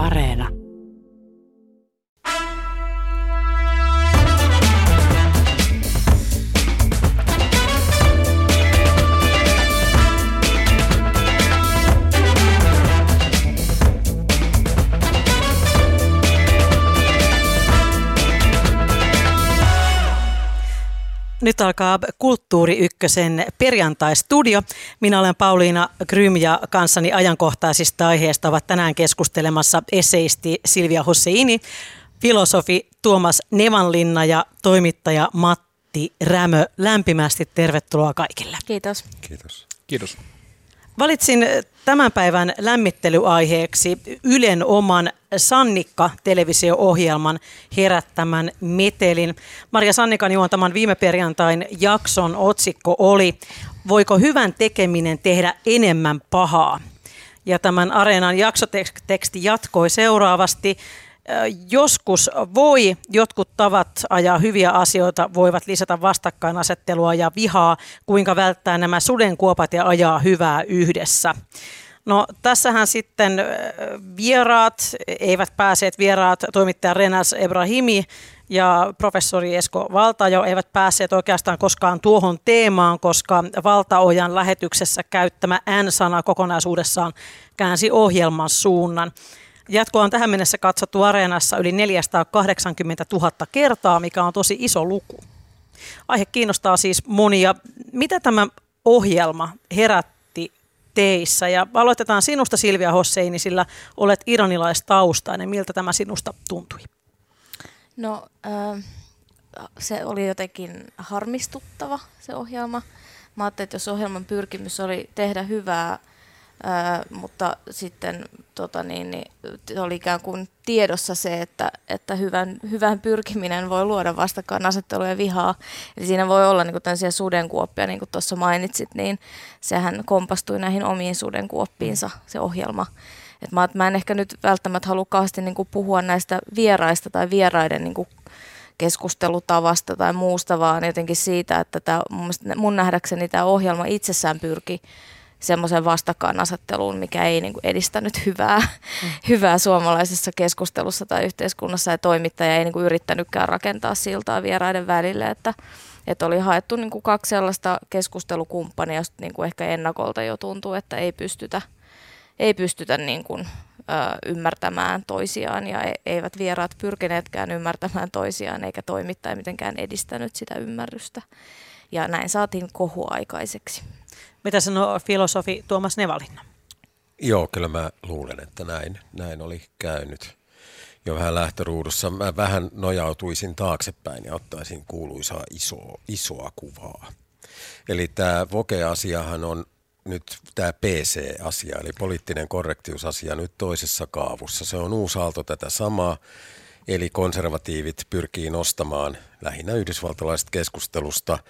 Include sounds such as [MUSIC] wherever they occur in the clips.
Areena. Nyt alkaa Kulttuuri Ykkösen perjantai-studio. Minä olen Pauliina Grym ja kanssani ajankohtaisista aiheista ovat tänään keskustelemassa eseisti Silvia Hosseini, filosofi Tuomas Nevanlinna ja toimittaja Matti Rämö. Lämpimästi tervetuloa kaikille. Kiitos. Kiitos. Kiitos. Valitsin tämän päivän lämmittelyaiheeksi Ylen oman Sannikka-televisio-ohjelman herättämän metelin. Maria Sannikan juontaman viime perjantain jakson otsikko oli Voiko hyvän tekeminen tehdä enemmän pahaa? Ja tämän Areenan jaksoteksti jatkoi seuraavasti. Joskus voi, jotkut tavat ajaa hyviä asioita voivat lisätä vastakkainasettelua ja vihaa, kuinka välttää nämä sudenkuopat ja ajaa hyvää yhdessä. No tässähän sitten vieraat, eivät pääseet vieraat, toimittaja Renas Ebrahimi ja professori Esko Valtajo eivät päässeet oikeastaan koskaan tuohon teemaan, koska Valtaojan lähetyksessä käyttämä N-sana kokonaisuudessaan käänsi ohjelman suunnan. Jatkoa on tähän mennessä katsottu Areenassa yli 480 000 kertaa, mikä on tosi iso luku. Aihe kiinnostaa siis monia. Mitä tämä ohjelma herätti teissä? Ja aloitetaan sinusta Silvia Hosseini, sillä olet iranilaistaustainen. Miltä tämä sinusta tuntui? No äh, se oli jotenkin harmistuttava se ohjelma. Mä ajattelin, että jos ohjelman pyrkimys oli tehdä hyvää mutta sitten tota niin, niin, oli ikään kuin tiedossa se, että, että hyvän, hyvän pyrkiminen voi luoda vastakkainasettelua ja vihaa. Eli siinä voi olla niin tämmöisiä sudenkuoppia, niin kuin tuossa mainitsit, niin sehän kompastui näihin omiin sudenkuoppiinsa se ohjelma. Et mä, mä en ehkä nyt välttämättä halua kauheasti niin puhua näistä vieraista tai vieraiden niin keskustelutavasta tai muusta, vaan jotenkin siitä, että mun, mun nähdäkseni tämä ohjelma itsessään pyrki semmoiseen vastakkainasetteluun, mikä ei niin kuin edistänyt hyvää, mm. [LAUGHS] hyvää suomalaisessa keskustelussa tai yhteiskunnassa ja toimittaja ei niin kuin yrittänytkään rakentaa siltaa vieraiden välille, että, että oli haettu niin kuin kaksi sellaista keskustelukumppania, josta niin kuin ehkä ennakolta jo tuntuu, että ei pystytä, ei pystytä niin kuin, ö, ymmärtämään toisiaan ja e, eivät vieraat pyrkineetkään ymmärtämään toisiaan eikä toimittaja mitenkään edistänyt sitä ymmärrystä. Ja näin saatiin kohua aikaiseksi. Mitä sanoo filosofi Tuomas Nevalinna? Joo, kyllä mä luulen, että näin, näin oli käynyt jo vähän lähtöruudussa. Mä vähän nojautuisin taaksepäin ja ottaisin kuuluisaa isoa, isoa kuvaa. Eli tämä Voke-asiahan on nyt tämä PC-asia, eli poliittinen korrektiusasia nyt toisessa kaavussa. Se on uusi aalto tätä samaa, eli konservatiivit pyrkii nostamaan lähinnä yhdysvaltalaiset keskustelusta –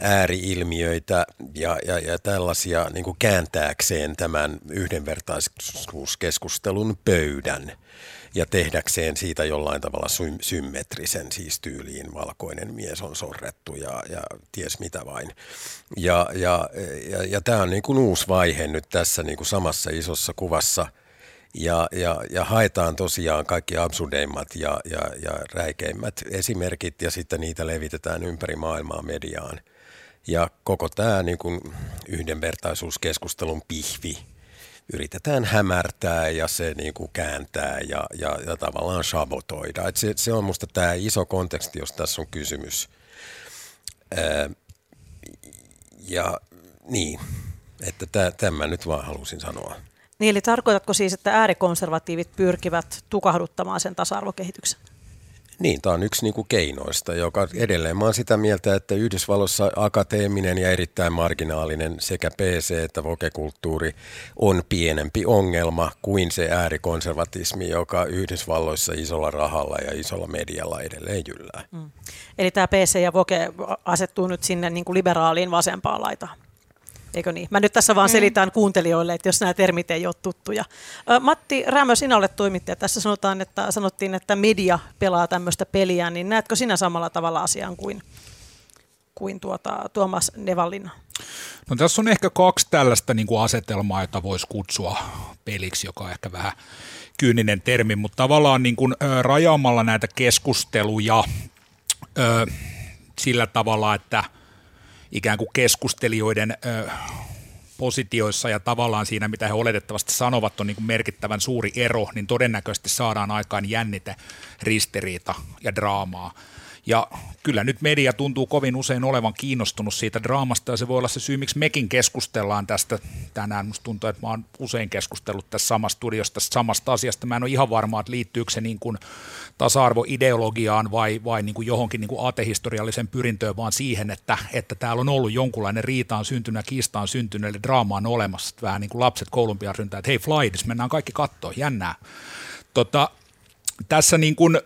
ääriilmiöitä ja, ja, ja tällaisia niin kuin kääntääkseen tämän yhdenvertaisuuskeskustelun pöydän ja tehdäkseen siitä jollain tavalla sy- symmetrisen, siis tyyliin valkoinen mies on sorrettu ja, ja ties mitä vain. Ja, ja, ja, ja tämä on niin kuin uusi vaihe nyt tässä niin kuin samassa isossa kuvassa – ja, ja, ja haetaan tosiaan kaikki absurdeimmat ja, ja, ja räikeimmät esimerkit ja sitten niitä levitetään ympäri maailmaa mediaan. Ja koko tämä niin kuin yhdenvertaisuuskeskustelun pihvi yritetään hämärtää ja se niin kuin kääntää ja, ja, ja tavallaan sabotoida. Et se, se on minusta tämä iso konteksti, jos tässä on kysymys. Ää, ja niin, että tämä nyt vaan halusin sanoa. Niin, eli tarkoitatko siis, että äärikonservatiivit pyrkivät tukahduttamaan sen tasa-arvokehityksen? Niin, tämä on yksi niin kuin keinoista, joka edelleen mä olen sitä mieltä, että Yhdysvalloissa akateeminen ja erittäin marginaalinen sekä PC että vokekulttuuri on pienempi ongelma kuin se äärikonservatismi, joka Yhdysvalloissa isolla rahalla ja isolla medialla edelleen jyllää. Mm. Eli tämä PC ja voke asettuu nyt sinne niin kuin liberaaliin vasempaan laitaan? Eikö niin? Mä nyt tässä vaan mm. selitän mm. kuuntelijoille, että jos nämä termit ei ole tuttuja. Matti Rämö, sinä olet toimittaja. Tässä sanotaan, että, sanottiin, että media pelaa tämmöistä peliä, niin näetkö sinä samalla tavalla asian kuin kuin tuota, Tuomas Nevallinna? No tässä on ehkä kaksi tällaista niin kuin asetelmaa, jota voisi kutsua peliksi, joka on ehkä vähän kyyninen termi, mutta tavallaan niin kuin, ö, rajaamalla näitä keskusteluja ö, sillä tavalla, että ikään kuin keskustelijoiden ö, positioissa ja tavallaan siinä, mitä he oletettavasti sanovat, on niin kuin merkittävän suuri ero, niin todennäköisesti saadaan aikaan jännite, ristiriita ja draamaa. Ja kyllä nyt media tuntuu kovin usein olevan kiinnostunut siitä draamasta ja se voi olla se syy, miksi mekin keskustellaan tästä tänään. Musta tuntuu, että mä oon usein keskustellut tässä samasta studiosta tästä samasta asiasta. Mä en ole ihan varma, että liittyykö se niin kuin tasa-arvoideologiaan vai, vai niin kuin johonkin niin kuin atehistorialliseen pyrintöön, vaan siihen, että, että täällä on ollut jonkunlainen riita on syntynyt, kiista on syntynyt, eli draama on olemassa. Vähän niin kuin lapset koulun pian että hei Flydis, mennään kaikki kattoon, jännää. Tota, tässä niin kuin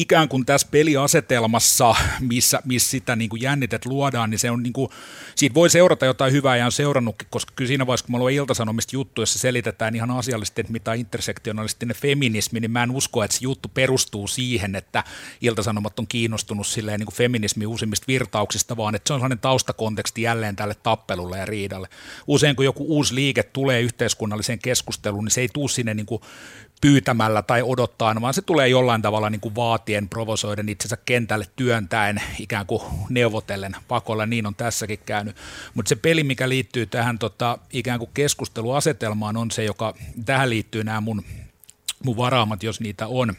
ikään kuin tässä peliasetelmassa, missä, missä sitä niin kuin jännitet luodaan, niin se on niin kuin, siitä voi seurata jotain hyvää ja on seurannutkin, koska kyllä siinä vaiheessa, kun mä luen iltasanomista juttu, jossa selitetään ihan asiallisesti, että mitä intersektionalistinen feminismi, niin mä en usko, että se juttu perustuu siihen, että iltasanomat on kiinnostunut silleen niin kuin feminismin uusimmista virtauksista, vaan että se on sellainen taustakonteksti jälleen tälle tappelulle ja riidalle. Usein kun joku uusi liike tulee yhteiskunnalliseen keskusteluun, niin se ei tule sinne niin kuin pyytämällä tai odottaa, vaan se tulee jollain tavalla niin kuin vaatien, provosoiden itsensä kentälle työntäen, ikään kuin neuvotellen pakolla, niin on tässäkin käynyt. Mutta se peli, mikä liittyy tähän tota, ikään kuin keskusteluasetelmaan, on se, joka tähän liittyy nämä mun, mun varaamat, jos niitä on,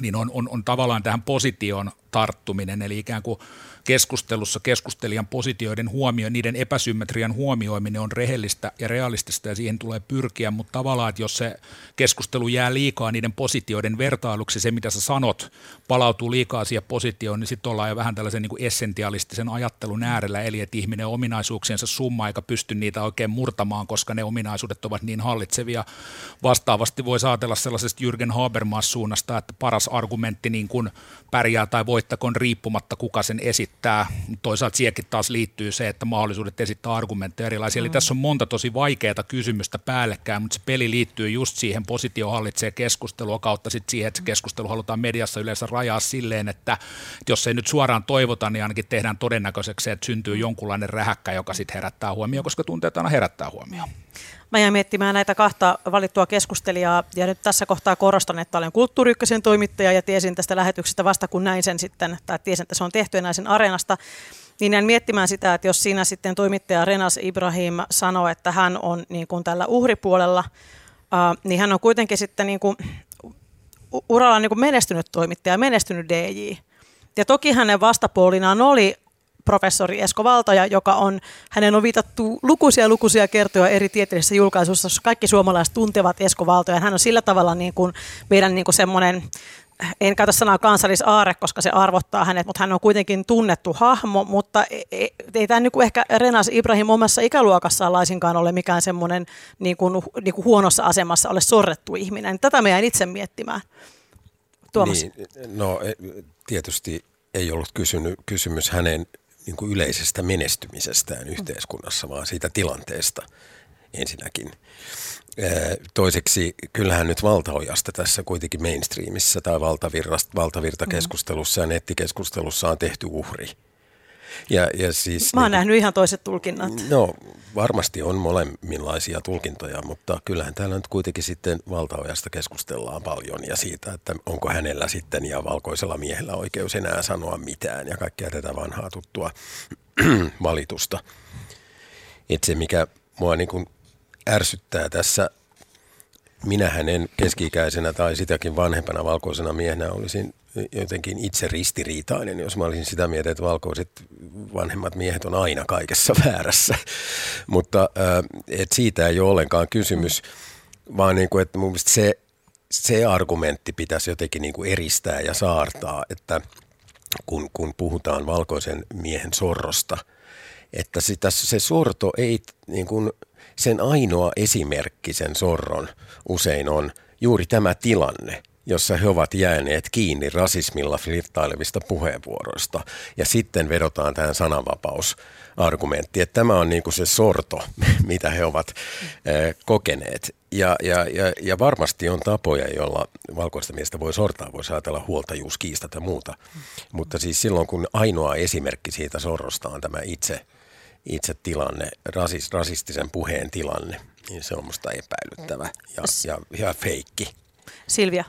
niin on, on, on tavallaan tähän positioon tarttuminen, eli ikään kuin keskustelussa keskustelijan positioiden huomio, niiden epäsymmetrian huomioiminen on rehellistä ja realistista ja siihen tulee pyrkiä, mutta tavallaan, että jos se keskustelu jää liikaa niiden positioiden vertailuksi, se mitä sä sanot palautuu liikaa siihen positioon, niin sitten ollaan jo vähän tällaisen niin kuin essentialistisen ajattelun äärellä, eli että ihminen ominaisuuksiensa summa eikä pysty niitä oikein murtamaan, koska ne ominaisuudet ovat niin hallitsevia. Vastaavasti voi ajatella sellaisesta Jürgen Habermas suunnasta, että paras argumentti niin kuin pärjää tai voittakoon riippumatta, kuka sen esittää. Toisaalta siihenkin taas liittyy se, että mahdollisuudet esittää argumentteja erilaisia. Mm. Eli tässä on monta tosi vaikeaa kysymystä päällekkäin, mutta se peli liittyy just siihen positio hallitsee keskustelua kautta sit siihen, että se keskustelu halutaan mediassa yleensä rajaa silleen, että jos ei nyt suoraan toivota, niin ainakin tehdään todennäköiseksi, että syntyy jonkunlainen rähäkkä, joka sitten herättää huomioon, koska tunteet aina herättää huomioon. Mä jäin miettimään näitä kahta valittua keskustelijaa ja nyt tässä kohtaa korostan, että olen kulttuuri toimittaja ja tiesin tästä lähetyksestä vasta kun näin sen sitten, tai tiesin, että se on tehty naisen areenasta, niin jäin miettimään sitä, että jos siinä sitten toimittaja Renas Ibrahim sanoo, että hän on niin kuin tällä uhripuolella, niin hän on kuitenkin sitten niin kuin uralla niin kuin menestynyt toimittaja, menestynyt DJ. Ja toki hänen vastapuolinaan oli professori Esko Valtoja, joka on, hänen on viitattu lukuisia lukuisia kertoja eri tieteellisissä julkaisuissa, jossa kaikki suomalaiset tuntevat Esko Valtoja. Hän on sillä tavalla niin kuin meidän niin kuin semmoinen en käytä sanaa kansallisaare, koska se arvottaa hänet, mutta hän on kuitenkin tunnettu hahmo, mutta ei, ei, ei tämä niin ehkä Renas Ibrahim omassa ikäluokassaan laisinkaan ole mikään semmoinen niin kuin, niin kuin huonossa asemassa ole sorrettu ihminen. Tätä me jäin itse miettimään. Tuomas. Niin, no e, tietysti ei ollut kysynyt, kysymys hänen niin kuin yleisestä menestymisestään yhteiskunnassa, vaan siitä tilanteesta ensinnäkin. Toiseksi kyllähän nyt valtaojasta tässä kuitenkin mainstreamissa tai valtavirtakeskustelussa ja nettikeskustelussa on tehty uhri. Ja, ja siis, Mä oon niin, nähnyt ihan toiset tulkinnat. No varmasti on molemminlaisia tulkintoja, mutta kyllähän täällä nyt kuitenkin sitten valtaojasta keskustellaan paljon ja siitä, että onko hänellä sitten ja valkoisella miehellä oikeus enää sanoa mitään ja kaikkea tätä vanhaa tuttua [CLEARS THROAT] valitusta. Että se mikä mua niin kuin ärsyttää tässä, minähän en keski-ikäisenä tai sitäkin vanhempana valkoisena miehenä olisin jotenkin itse ristiriitainen, jos mä olisin sitä mieltä, että valkoiset vanhemmat miehet on aina kaikessa väärässä. [LAUGHS] Mutta et siitä ei ole ollenkaan kysymys, vaan niin kuin, että mun se, se argumentti pitäisi jotenkin niin kuin eristää ja saartaa, että kun, kun puhutaan valkoisen miehen sorrosta, että sitä, se sorto ei, niin kuin, sen ainoa esimerkki sen sorron usein on juuri tämä tilanne – jossa he ovat jääneet kiinni rasismilla flirttailevista puheenvuoroista. Ja sitten vedotaan tähän sananvapausargumenttiin, että tämä on niin kuin se sorto, [LAUGHS] mitä he ovat eh, kokeneet. Ja, ja, ja, ja varmasti on tapoja, joilla valkoista miestä voi sortaa, voisi ajatella huoltajuuskiistat ja muuta. Mutta siis silloin, kun ainoa esimerkki siitä sorrosta on tämä itse, itse tilanne, rasis, rasistisen puheen tilanne, niin se on musta epäilyttävä ja, ja, ja feikki. Silvia.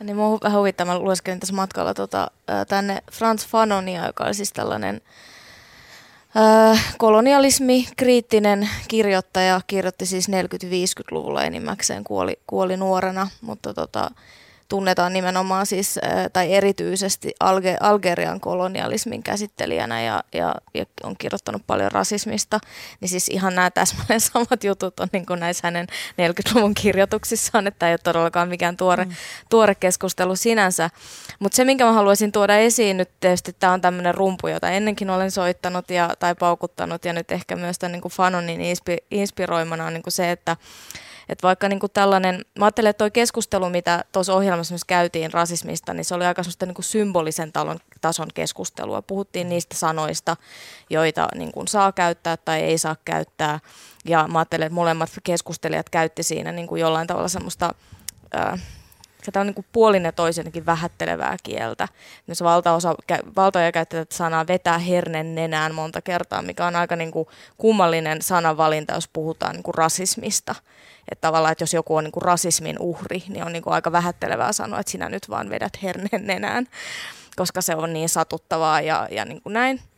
Niin mua vähän huvittaa, mä lueskelin tässä matkalla tota, tänne Franz Fanonia, joka oli siis tällainen äh, kolonialismi, kriittinen kirjoittaja, kirjoitti siis 40-50-luvulla enimmäkseen, kuoli, kuoli nuorena, mutta tota, tunnetaan nimenomaan siis, tai erityisesti Alge, Algerian kolonialismin käsittelijänä ja, ja, ja on kirjoittanut paljon rasismista, niin siis ihan nämä täsmälleen [LAUGHS] samat jutut on niin kuin näissä hänen 40-luvun kirjoituksissaan, että ei ole todellakaan mikään tuore, mm. tuore keskustelu sinänsä. Mutta se, minkä mä haluaisin tuoda esiin nyt tietysti, tämä on tämmöinen rumpu, jota ennenkin olen soittanut ja, tai paukuttanut ja nyt ehkä myös tämän niin kuin Fanonin inspi, inspiroimana on niin kuin se, että että vaikka niin kuin tällainen, mä ajattelen, että tuo keskustelu, mitä tuossa ohjelmassa myös käytiin rasismista, niin se oli aika semmoista niin kuin symbolisen talon, tason keskustelua. Puhuttiin niistä sanoista, joita niin kuin saa käyttää tai ei saa käyttää. Ja mä ajattelen, että molemmat keskustelijat käytti siinä niin kuin jollain tavalla semmoista... Ää, Tämä on niin puolin ja toisenkin vähättelevää kieltä. Myös valtaosa, valtaoja käyttää tätä sanaa vetää hernen nenään monta kertaa, mikä on aika niin kuin kummallinen sanavalinta, jos puhutaan niin kuin rasismista. Että tavallaan, että jos joku on niin kuin rasismin uhri, niin on niin kuin aika vähättelevää sanoa, että sinä nyt vaan vedät herneen nenään, koska se on niin satuttavaa ja, ja niin kuin näin.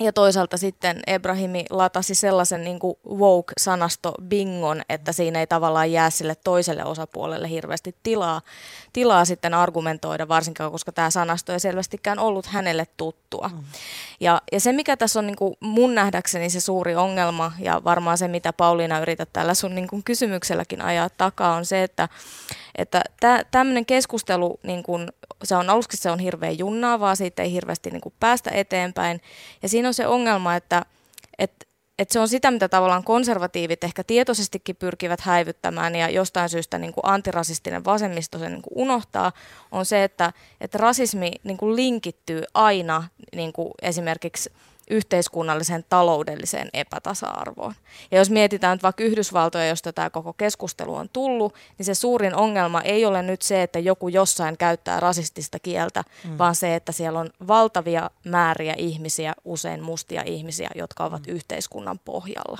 Ja toisaalta sitten Ebrahimi latasi sellaisen niin kuin woke-sanasto bingon, että siinä ei tavallaan jää sille toiselle osapuolelle hirveästi tilaa, tilaa sitten argumentoida, varsinkaan koska tämä sanasto ei selvästikään ollut hänelle tuttua. Mm. Ja, ja se, mikä tässä on niin kuin mun nähdäkseni se suuri ongelma, ja varmaan se, mitä Pauliina yrität tällä sun niin kuin kysymykselläkin ajaa takaa, on se, että, että tämmöinen keskustelu, niin kuin, se on aluksi se on hirveän junnaavaa, siitä ei hirveästi niin kuin päästä eteenpäin. Ja siinä on se ongelma, että, että että se on sitä, mitä tavallaan konservatiivit ehkä tietoisestikin pyrkivät häivyttämään ja jostain syystä niin kuin antirasistinen vasemmisto sen niin kuin unohtaa, on se, että, että rasismi niin kuin linkittyy aina niin kuin esimerkiksi yhteiskunnalliseen taloudelliseen epätasa-arvoon. Ja jos mietitään nyt vaikka Yhdysvaltoja, josta tämä koko keskustelu on tullut, niin se suurin ongelma ei ole nyt se, että joku jossain käyttää rasistista kieltä, mm. vaan se, että siellä on valtavia määriä ihmisiä, usein mustia ihmisiä, jotka ovat mm. yhteiskunnan pohjalla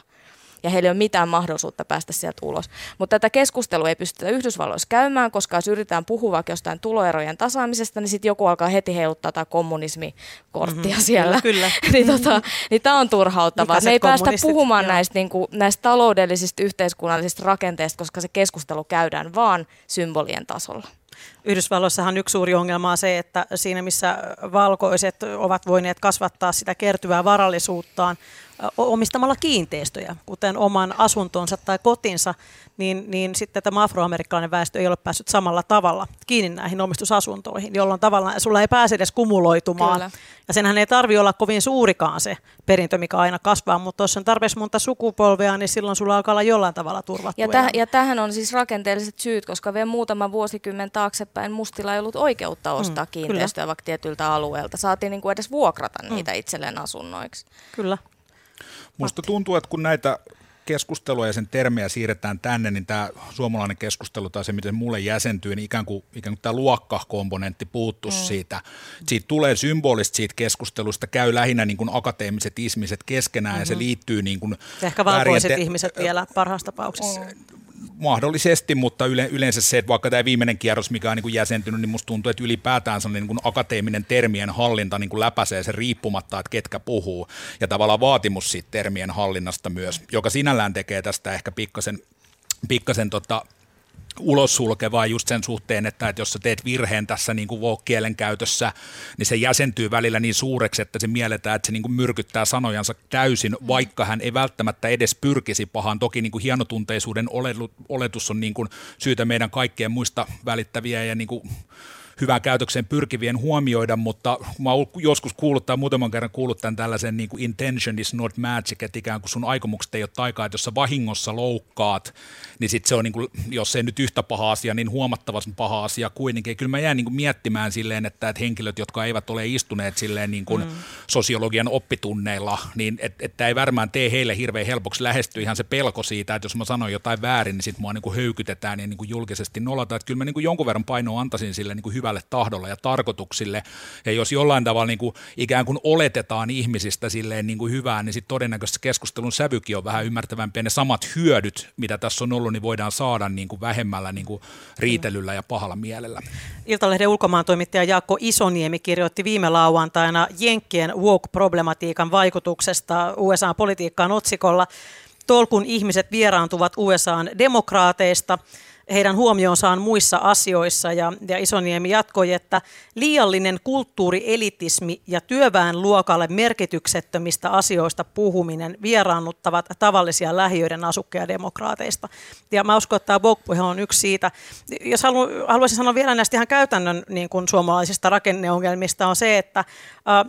ja heillä ei ole mitään mahdollisuutta päästä sieltä ulos. Mutta tätä keskustelua ei pystytä Yhdysvalloissa käymään, koska jos yritetään puhua vaikka jostain tuloerojen tasaamisesta, niin sitten joku alkaa heti heiluttaa tätä kommunismikorttia mm-hmm. siellä. Kyllä. [LAUGHS] niin tota, niin tämä on turhauttavaa. Me ei päästä puhumaan näistä, niin kuin, näistä taloudellisista yhteiskunnallisista rakenteista, koska se keskustelu käydään vaan symbolien tasolla. Yhdysvalloissahan yksi suuri ongelma on se, että siinä missä valkoiset ovat voineet kasvattaa sitä kertyvää varallisuuttaan omistamalla kiinteistöjä, kuten oman asuntonsa tai kotinsa, niin, niin sitten tämä afroamerikkalainen väestö ei ole päässyt samalla tavalla kiinni näihin omistusasuntoihin, jolloin tavallaan sulla ei pääse edes kumuloitumaan. Kyllä. Ja senhän ei tarvi olla kovin suurikaan se perintö, mikä aina kasvaa, mutta jos on tarpeeksi monta sukupolvea, niin silloin sulla alkaa olla jollain tavalla turvattu. Ja, täh- ja tähän on siis rakenteelliset syyt, koska vielä muutama vuosikymmen taaksepäin mustilla ei ollut oikeutta ostaa mm, kiinteistöä kyllä. vaikka tietyltä alueelta. Saatiin niin kuin edes vuokrata mm. niitä itselleen asunnoiksi. Kyllä. Musta tuntuu, että kun näitä keskustelua ja sen termejä siirretään tänne, niin tämä suomalainen keskustelu tai se, miten mulle jäsentyy, niin ikään kuin, ikään kuin tämä luokkakomponentti puuttuu mm. siitä. Siitä tulee symbolista siitä keskustelusta, käy lähinnä niin kuin akateemiset ihmiset keskenään mm-hmm. ja se mm-hmm. liittyy niin kuin Ehkä valkoiset ihmiset vielä parhaassa tapauksessa. Mahdollisesti, mutta yle, yleensä se, että vaikka tämä viimeinen kierros, mikä on niin kuin jäsentynyt, niin musta tuntuu, että ylipäätään sellainen niin kuin akateeminen termien hallinta niin kuin läpäisee sen riippumatta, että ketkä puhuu, ja tavallaan vaatimus siitä termien hallinnasta myös, joka sinällään tekee tästä ehkä pikkasen, pikkasen tota, ulos sulkevaa just sen suhteen, että, että jos sä teet virheen tässä niin kuin käytössä, niin se jäsentyy välillä niin suureksi, että se mielletään, että se niin kuin myrkyttää sanojansa täysin, vaikka hän ei välttämättä edes pyrkisi pahaan. Toki niin kuin hienotunteisuuden oletus on niin kuin syytä meidän kaikkien muista välittäviä ja niin kuin hyvään käytökseen pyrkivien huomioida, mutta mä oon joskus kuullut tai muutaman kerran kuullut tämän tällaisen niin kuin intention is not magic, että ikään kuin sun aikomukset ei ole taikaa, että jos sä vahingossa loukkaat, niin sit se on, niin kuin, jos ei nyt yhtä paha asia, niin huomattavasti paha asia kuitenkin. Kyllä mä jään niin kuin miettimään silleen, että, että henkilöt, jotka eivät ole istuneet silleen niin kuin mm. sosiologian oppitunneilla, niin että et ei varmaan tee heille hirveän helpoksi lähestyä ihan se pelko siitä, että jos mä sanon jotain väärin, niin sit mua niin kuin höykytetään ja niin kuin julkisesti nolata. Että kyllä mä niin kuin jonkun verran painoa antaisin sille niin kuin hyvälle tahdolle ja tarkoituksille. Ja jos jollain tavalla niin kuin ikään kuin oletetaan ihmisistä silleen niin kuin hyvää, niin sitten todennäköisesti keskustelun sävykin on vähän ymmärtävämpi. Ja ne samat hyödyt, mitä tässä on ollut, niin voidaan saada niin kuin vähemmällä niin kuin riitelyllä ja pahalla mielellä. Iltalehden ulkomaan toimittaja Jaakko Isoniemi kirjoitti viime lauantaina Jenkkien woke-problematiikan vaikutuksesta USA-politiikkaan otsikolla. Tolkun ihmiset vieraantuvat USAn demokraateista – heidän huomioonsaan muissa asioissa. Ja, ja Isoniemi jatkoi, että liiallinen kulttuurielitismi ja työväen luokalle merkityksettömistä asioista puhuminen vieraannuttavat tavallisia lähiöiden asukkeja demokraateista. Ja mä uskon, että tämä Vogue on yksi siitä. Jos halu, haluaisin sanoa vielä näistä ihan käytännön niin kuin suomalaisista rakenneongelmista, on se, että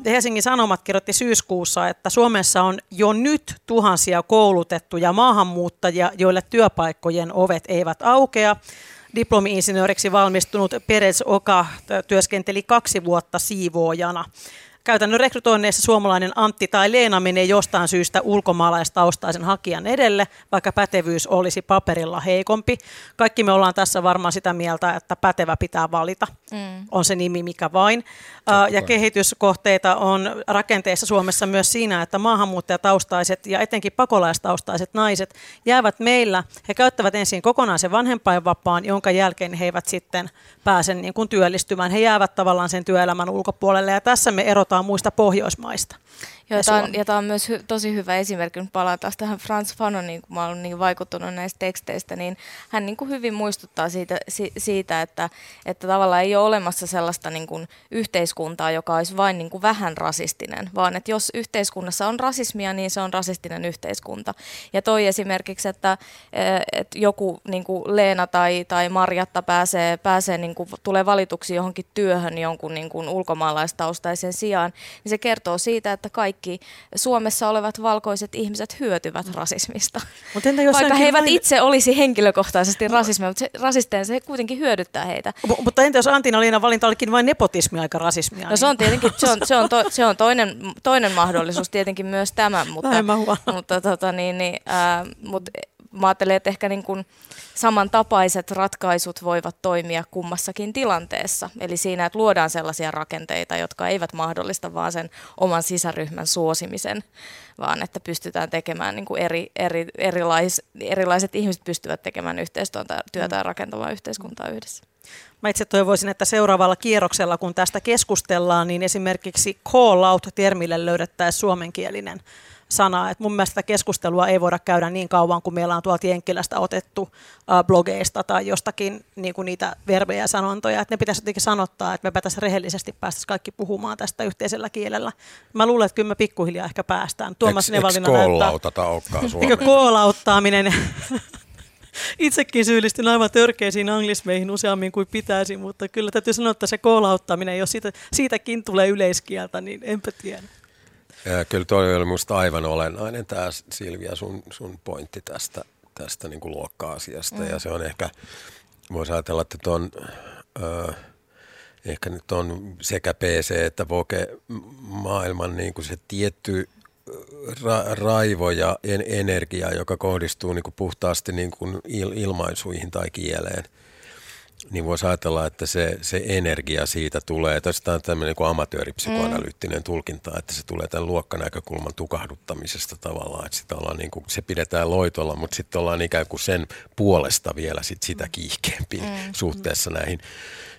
Helsingin Sanomat kirjoitti syyskuussa, että Suomessa on jo nyt tuhansia koulutettuja maahanmuuttajia, joille työpaikkojen ovet eivät aukea. Diplomi-insinööriksi valmistunut Perez Oka työskenteli kaksi vuotta siivoojana. Käytännön rekrytoinneissa suomalainen Antti tai Leena menee jostain syystä ulkomaalaistaustaisen hakijan edelle, vaikka pätevyys olisi paperilla heikompi. Kaikki me ollaan tässä varmaan sitä mieltä, että pätevä pitää valita. Mm. On se nimi mikä vain. Totta ja kehityskohteita on rakenteessa Suomessa myös siinä, että maahanmuuttajataustaiset ja etenkin pakolaistaustaiset naiset jäävät meillä. He käyttävät ensin kokonaisen vanhempainvapaan, jonka jälkeen he eivät sitten pääse niin kuin työllistymään. He jäävät tavallaan sen työelämän ulkopuolelle ja tässä me erotaan muista Pohjoismaista. Joo, ja, tämä on, ja tämä on myös hy, tosi hyvä esimerkki, kun palataan tähän Frans Fanoniin, kun mä olen niin vaikuttunut näistä teksteistä, niin hän niin kuin hyvin muistuttaa siitä, si, siitä että, että tavallaan ei ole olemassa sellaista niin kuin yhteiskuntaa, joka olisi vain niin kuin vähän rasistinen, vaan että jos yhteiskunnassa on rasismia, niin se on rasistinen yhteiskunta. Ja toi esimerkiksi, että, että joku niin kuin Leena tai, tai Marjatta pääsee, pääsee niin kuin, tulee valituksi johonkin työhön jonkun niin kuin ulkomaalaistaustaisen sijaan, niin se kertoo siitä, että kaikki kaikki Suomessa olevat valkoiset ihmiset hyötyvät mm. rasismista. Mut entä jos Vaikka he eivät vain... itse olisi henkilökohtaisesti rasismia, mutta se, rasistein se kuitenkin hyödyttää heitä. M- mutta entä jos Antina Liina valinta olikin vain nepotismi aika rasismia? No se on tietenkin, se on, se on, to, se on toinen, toinen mahdollisuus tietenkin myös tämä, mutta, mutta, tota, niin, niin, äh, mutta mä ajattelen, että ehkä niin kuin samantapaiset ratkaisut voivat toimia kummassakin tilanteessa. Eli siinä, että luodaan sellaisia rakenteita, jotka eivät mahdollista vaan sen oman sisäryhmän suosimisen, vaan että pystytään tekemään niin kuin eri, eri, erilais, erilaiset ihmiset pystyvät tekemään yhteistyötä työtä ja rakentamaan yhteiskuntaa yhdessä. Mä itse toivoisin, että seuraavalla kierroksella, kun tästä keskustellaan, niin esimerkiksi call out-termille löydettäisiin suomenkielinen sanaa. Et mun mielestä keskustelua ei voida käydä niin kauan, kun meillä on tuolta Jenkkilästä otettu äh, blogeista tai jostakin niin kuin niitä verbejä ja sanontoja. Et ne pitäisi jotenkin sanottaa, että me pitäisi rehellisesti päästä kaikki puhumaan tästä yhteisellä kielellä. Mä luulen, että kyllä me pikkuhiljaa ehkä päästään. Tuomas Nevalina näyttää... [LAUGHS] Eikö koolauttaminen? [LAUGHS] Itsekin syyllistyn aivan törkeisiin anglismeihin useammin kuin pitäisi, mutta kyllä täytyy sanoa, että se koolauttaminen, jos siitä, siitäkin tulee yleiskieltä, niin enpä tiedä. Ja kyllä toi oli minusta aivan olennainen tämä Silvia sun, sun pointti tästä, tästä niin kuin luokka-asiasta. Mm. Ja se on ehkä, voisi ajatella, että tuon, äh, ehkä nyt on sekä PC että Voke maailman niin kuin se tietty ra- raivo ja en- energia, joka kohdistuu niin kuin puhtaasti niin kuin il- ilmaisuihin tai kieleen – niin voisi ajatella, että se, se energia siitä tulee, tästä on tämmöinen niin amatööripsykoanalyyttinen mm. tulkinta, että se tulee tämän luokkanäkökulman tukahduttamisesta tavallaan, että sitä ollaan niin kuin, se pidetään loitolla, mutta sitten ollaan ikään kuin sen puolesta vielä sit sitä kiihkeämpi mm. suhteessa näihin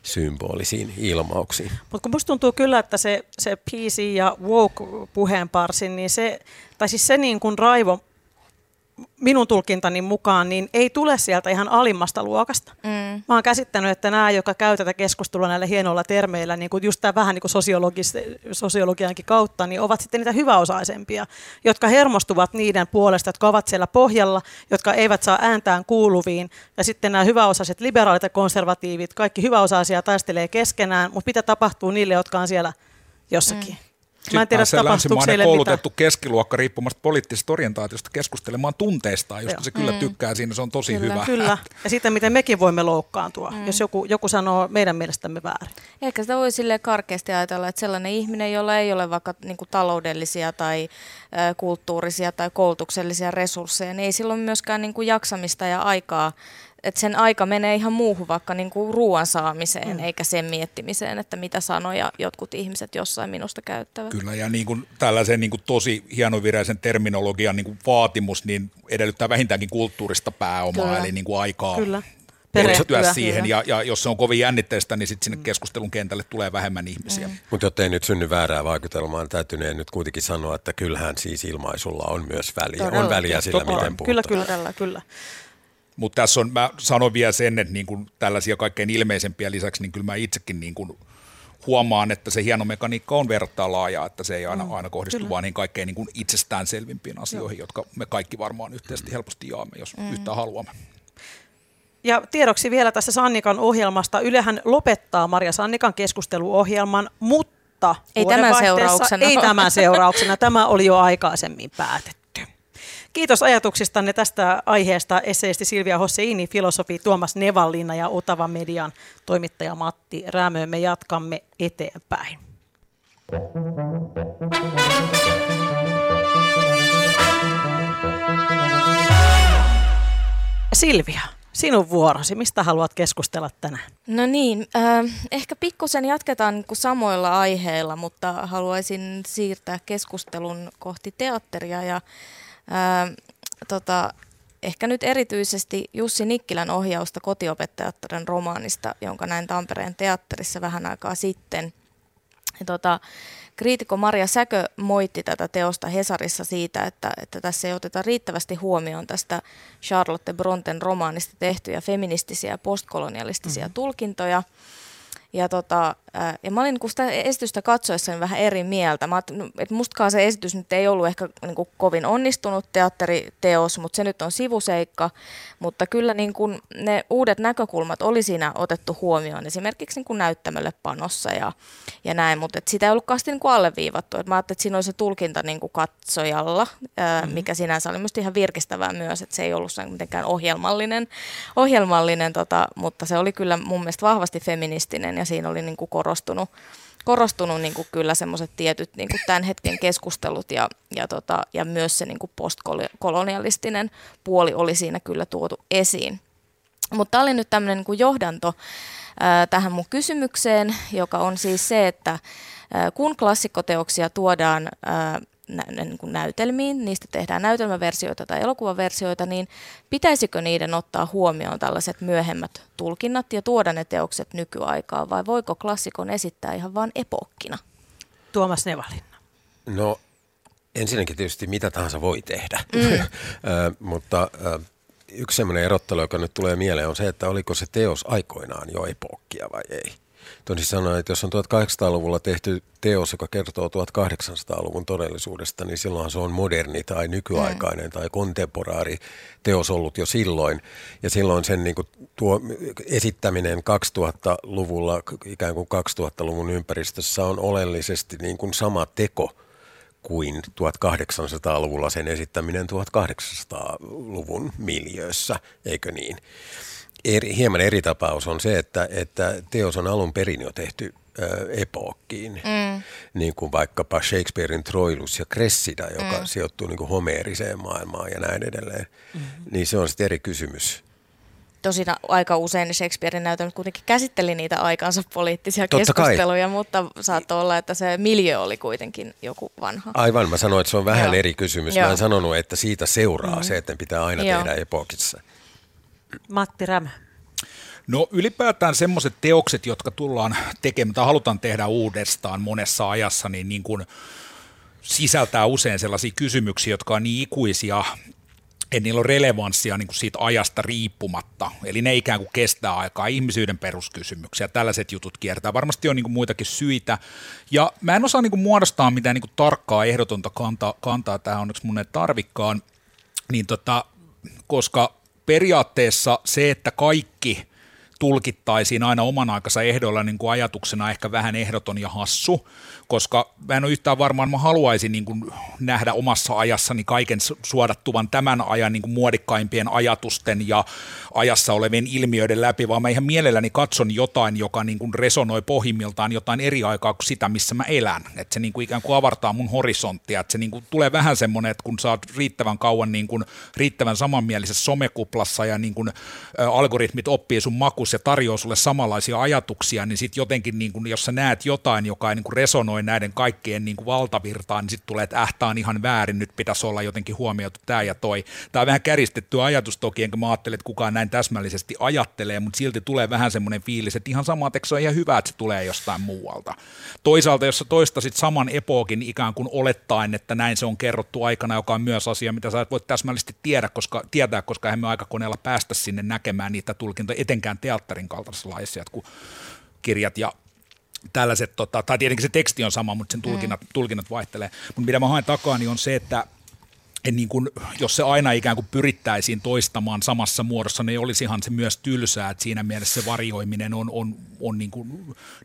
symbolisiin ilmauksiin. Mutta kun musta tuntuu kyllä, että se, se PC ja woke puheenparsin, niin se, tai siis se niin kuin raivo minun tulkintani mukaan, niin ei tule sieltä ihan alimmasta luokasta. Mm. Mä oon käsittänyt, että nämä, jotka käy tätä keskustelua näillä hienoilla termeillä, niin kuin just tämä vähän niin kuin sosiologiankin kautta, niin ovat sitten niitä hyväosaisempia, jotka hermostuvat niiden puolesta, jotka ovat siellä pohjalla, jotka eivät saa ääntään kuuluviin. Ja sitten nämä hyväosaiset liberaalit ja konservatiivit, kaikki hyväosaisia taistelee keskenään, mutta mitä tapahtuu niille, jotka on siellä jossakin? Mm. Mä en tiedä, se länsimainen koulutettu mitä. keskiluokka riippumasta poliittisesta orientaatiosta keskustelemaan tunteistaan, josta Joo. se kyllä mm. tykkää siinä, se on tosi kyllä, hyvä. Kyllä, ja sitten miten mekin voimme loukkaantua, mm. jos joku, joku sanoo meidän mielestämme väärin. Ehkä sitä voi sille karkeasti ajatella, että sellainen ihminen, jolla ei ole vaikka niin kuin taloudellisia tai kulttuurisia tai koulutuksellisia resursseja, niin ei silloin myöskään niin kuin jaksamista ja aikaa että sen aika menee ihan muuhun, vaikka niin kuin ruoan saamiseen, mm. eikä sen miettimiseen, että mitä sanoja jotkut ihmiset jossain minusta käyttävät. Kyllä, ja niin kuin tällaisen niin kuin tosi hienovireisen terminologian niin kuin vaatimus niin edellyttää vähintäänkin kulttuurista pääomaa, Kyllä. eli niin kuin aikaa Kyllä perehtyä siihen, ja, ja jos se on kovin jännitteistä, niin sitten sinne keskustelun kentälle tulee vähemmän ihmisiä. Mm. Mutta jottei nyt synny väärää vaikutelmaa, niin täytyy nyt kuitenkin sanoa, että kyllähän siis ilmaisulla on myös väliä. Todella. On väliä sillä, Totta. miten puhutaan. Kyllä, kyllä, kyllä. kyllä. Mutta tässä on, mä sanon vielä sen, että niin kuin tällaisia kaikkein ilmeisempiä lisäksi, niin kyllä mä itsekin niin kuin huomaan, että se hieno mekaniikka on verrattain laaja, että se ei aina, mm, aina kohdistu kyllä. vaan niin kaikkein niin kuin itsestäänselvimpiin asioihin, Joo. jotka me kaikki varmaan yhteisesti helposti jaamme, jos mm. yhtään haluamme. Ja tiedoksi vielä tässä Sannikan ohjelmasta. Ylehän lopettaa Maria Sannikan keskusteluohjelman, mutta ei tämän seurauksena. Ei tämän seurauksena. Tämä oli jo aikaisemmin päätetty. Kiitos ajatuksistanne tästä aiheesta esseesti Silvia Hosseini, filosofi Tuomas Nevallinna ja Otava Median toimittaja Matti Räämö. Me jatkamme eteenpäin. Silvia, sinun vuorosi. Mistä haluat keskustella tänään? No niin, äh, ehkä pikkusen jatketaan niin samoilla aiheilla, mutta haluaisin siirtää keskustelun kohti teatteria ja Ää, tota, ehkä nyt erityisesti Jussi Nikkilän ohjausta kotiopettajattaren romaanista, jonka näin Tampereen teatterissa vähän aikaa sitten. Tota, kriitikko Maria Säkö moitti tätä teosta Hesarissa siitä, että, että tässä ei oteta riittävästi huomioon tästä Charlotte Bronten romaanista tehtyjä feministisiä ja postkolonialistisia mm-hmm. tulkintoja – ja, tota, ja mä olin niin sitä esitystä katsoessani vähän eri mieltä. Mä no, että mustakaan se esitys nyt ei ollut ehkä niin kuin kovin onnistunut teatteriteos, mutta se nyt on sivuseikka. Mutta kyllä niin kuin ne uudet näkökulmat oli siinä otettu huomioon esimerkiksi niin kuin näyttämölle panossa ja, ja näin, mutta et sitä ei ollutkaan niin kuin alleviivattu. Et mä ajattelin, että siinä oli se tulkinta niin kuin katsojalla, ää, mm-hmm. mikä sinänsä oli minusta ihan virkistävää myös, että se ei ollut mitenkään ohjelmallinen, ohjelmallinen tota, mutta se oli kyllä mun mielestä vahvasti feministinen ja siinä oli niin kuin korostunut, korostunut niin kuin kyllä semmoiset tietyt niin kuin tämän hetken keskustelut ja, ja, tota, ja myös se niin kuin postkolonialistinen puoli oli siinä kyllä tuotu esiin. Mutta tämä oli nyt tämmöinen niin kuin johdanto ää, tähän mun kysymykseen, joka on siis se, että ää, kun klassikkoteoksia tuodaan ää, nä, niin kuin näytelmiin, niistä tehdään näytelmäversioita tai elokuvaversioita, niin pitäisikö niiden ottaa huomioon tällaiset myöhemmät tulkinnat ja tuoda ne teokset nykyaikaan, vai voiko klassikon esittää ihan vain epokkina? Tuomas Nevalinna. No ensinnäkin tietysti mitä tahansa voi tehdä, mm. [LAUGHS] mutta yksi sellainen erottelu, joka nyt tulee mieleen, on se, että oliko se teos aikoinaan jo epokkia vai ei. Toisin sanoen, että jos on 1800-luvulla tehty teos, joka kertoo 1800-luvun todellisuudesta, niin silloin se on moderni tai nykyaikainen mm. tai kontemporaari teos ollut jo silloin. Ja silloin sen niin kuin, tuo esittäminen 2000-luvulla, ikään kuin 2000-luvun ympäristössä on oleellisesti niin kuin sama teko kuin 1800-luvulla sen esittäminen 1800-luvun miljöössä, eikö niin? Eri, hieman eri tapaus on se, että, että teos on alun perin jo tehty ö, epokkiin, mm. niin kuin vaikkapa Shakespearein Troilus ja Cressida, joka mm. sijoittuu niin kuin homeeriseen maailmaan ja näin edelleen. Mm. Niin se on sitten eri kysymys. Tosin aika usein Shakespearein näytelmät kuitenkin käsitteli niitä aikansa poliittisia Totta keskusteluja, kai. mutta saattoi olla, että se miljö oli kuitenkin joku vanha. Aivan, mä sanoin, että se on vähän Joo. eri kysymys. Joo. Mä en sanonut, että siitä seuraa mm. se, että pitää aina Joo. tehdä epokissa. Matti Rämä? No ylipäätään semmoiset teokset, jotka tullaan tekemään tai halutaan tehdä uudestaan monessa ajassa, niin, niin kuin sisältää usein sellaisia kysymyksiä, jotka on niin ikuisia, että niillä on relevanssia niin kuin siitä ajasta riippumatta. Eli ne ikään kuin kestää aikaa, ihmisyyden peruskysymyksiä, tällaiset jutut kiertää. Varmasti on niin kuin muitakin syitä. Ja mä en osaa niin kuin muodostaa mitään niin kuin tarkkaa ehdotonta kantaa, kantaa tähän onneksi mun ei tarvikkaan, niin tota, koska periaatteessa se, että kaikki – tulkittaisiin aina oman aikansa ehdoilla niin kuin ajatuksena ehkä vähän ehdoton ja hassu, koska mä en ole yhtään varmaan, mä haluaisin niin kuin nähdä omassa ajassani kaiken suodattuvan tämän ajan niin kuin muodikkaimpien ajatusten ja ajassa olevien ilmiöiden läpi, vaan mä ihan mielelläni katson jotain, joka niin kuin resonoi pohjimmiltaan jotain eri aikaa kuin sitä, missä mä elän. Että se niin kuin ikään kuin avartaa mun horisonttia, että se niin kuin tulee vähän semmoinen, että kun sä oot riittävän kauan niin kuin riittävän samanmielisessä somekuplassa ja niin kuin, algoritmit oppii sun makus ja tarjoaa sulle samanlaisia ajatuksia, niin sitten jotenkin, niin kuin, jos sä näet jotain, joka ei niin kuin resonoi näiden kaikkien niin kuin valtavirtaan, niin sitten tulee, että äh, on ihan väärin, nyt pitäisi olla jotenkin huomioitu tämä ja toi. Tämä on vähän käristetty ajatus toki, enkä mä ajattele, että kukaan näin täsmällisesti ajattelee, mutta silti tulee vähän semmoinen fiilis, että ihan sama, että se on ihan hyvä, että se tulee jostain muualta. Toisaalta, jos sä toistasit saman epokin ikään kuin olettaen, että näin se on kerrottu aikana, joka on myös asia, mitä sä et voi täsmällisesti tiedä, koska, tietää, koska emme aikakoneella päästä sinne näkemään niitä tulkintoja, etenkään teatterin kaltaisessa laissa, kun kirjat ja tällaiset, tota, tai tietenkin se teksti on sama, mutta sen tulkinnat, mm. tulkinnat vaihtelee. Mutta mitä mä haen takaa, niin on se, että en niin kuin, jos se aina ikään kuin pyrittäisiin toistamaan samassa muodossa, niin olisihan se myös tylsää, että siinä mielessä se varjoiminen on, on, on niin kuin,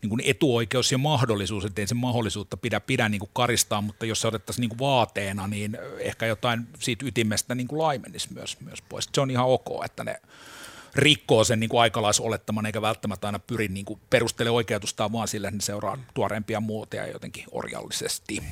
niin kuin etuoikeus ja mahdollisuus, ettei se mahdollisuutta pidä, pidä niin kuin karistaa, mutta jos se otettaisiin niin kuin vaateena, niin ehkä jotain siitä ytimestä niin kuin laimenisi myös, myös pois. Se on ihan ok, että ne rikkoo sen niin kuin aikalaisolettaman, eikä välttämättä aina pyri niin kuin perustele oikeutustaan vaan sillä, että ne seuraa tuoreempia muotoja jotenkin orjallisesti.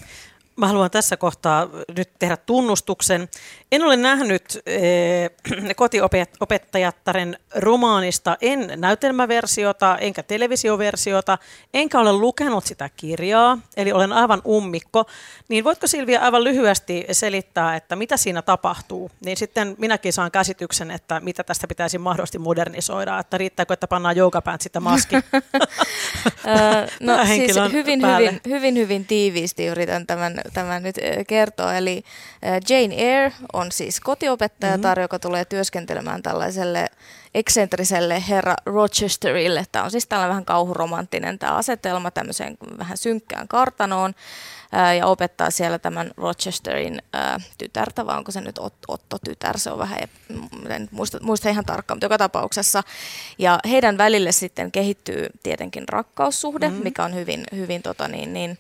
Mä haluan tässä kohtaa nyt tehdä tunnustuksen. En ole nähnyt eh, [CLEARS THROAT] kotiopettajattaren romaanista, en näytelmäversiota, enkä televisioversiota, enkä ole lukenut sitä kirjaa, eli olen aivan ummikko. Niin voitko Silvia aivan lyhyesti selittää, että mitä siinä tapahtuu? Niin sitten minäkin saan käsityksen, että mitä tästä pitäisi mahdollisesti modernisoida, että riittääkö, että pannaan joogapäänt sitä maski. [LAUGHS] no siis hyvin, hyvin, hyvin, hyvin tiiviisti yritän tämän tämä nyt kertoo. Eli Jane Eyre on siis kotiopettajatar, mm-hmm. joka tulee työskentelemään tällaiselle eksentriselle herra Rochesterille. Tämä on siis tällainen vähän kauhuromanttinen tämä asetelma tämmöiseen vähän synkkään kartanoon ja opettaa siellä tämän Rochesterin ää, tytärtä, vai onko se nyt Otto-tytär, se on vähän, en muista, muista ihan tarkkaan, mutta joka tapauksessa. Ja heidän välille sitten kehittyy tietenkin rakkaussuhde, mm-hmm. mikä on hyvin, hyvin tota niin, niin,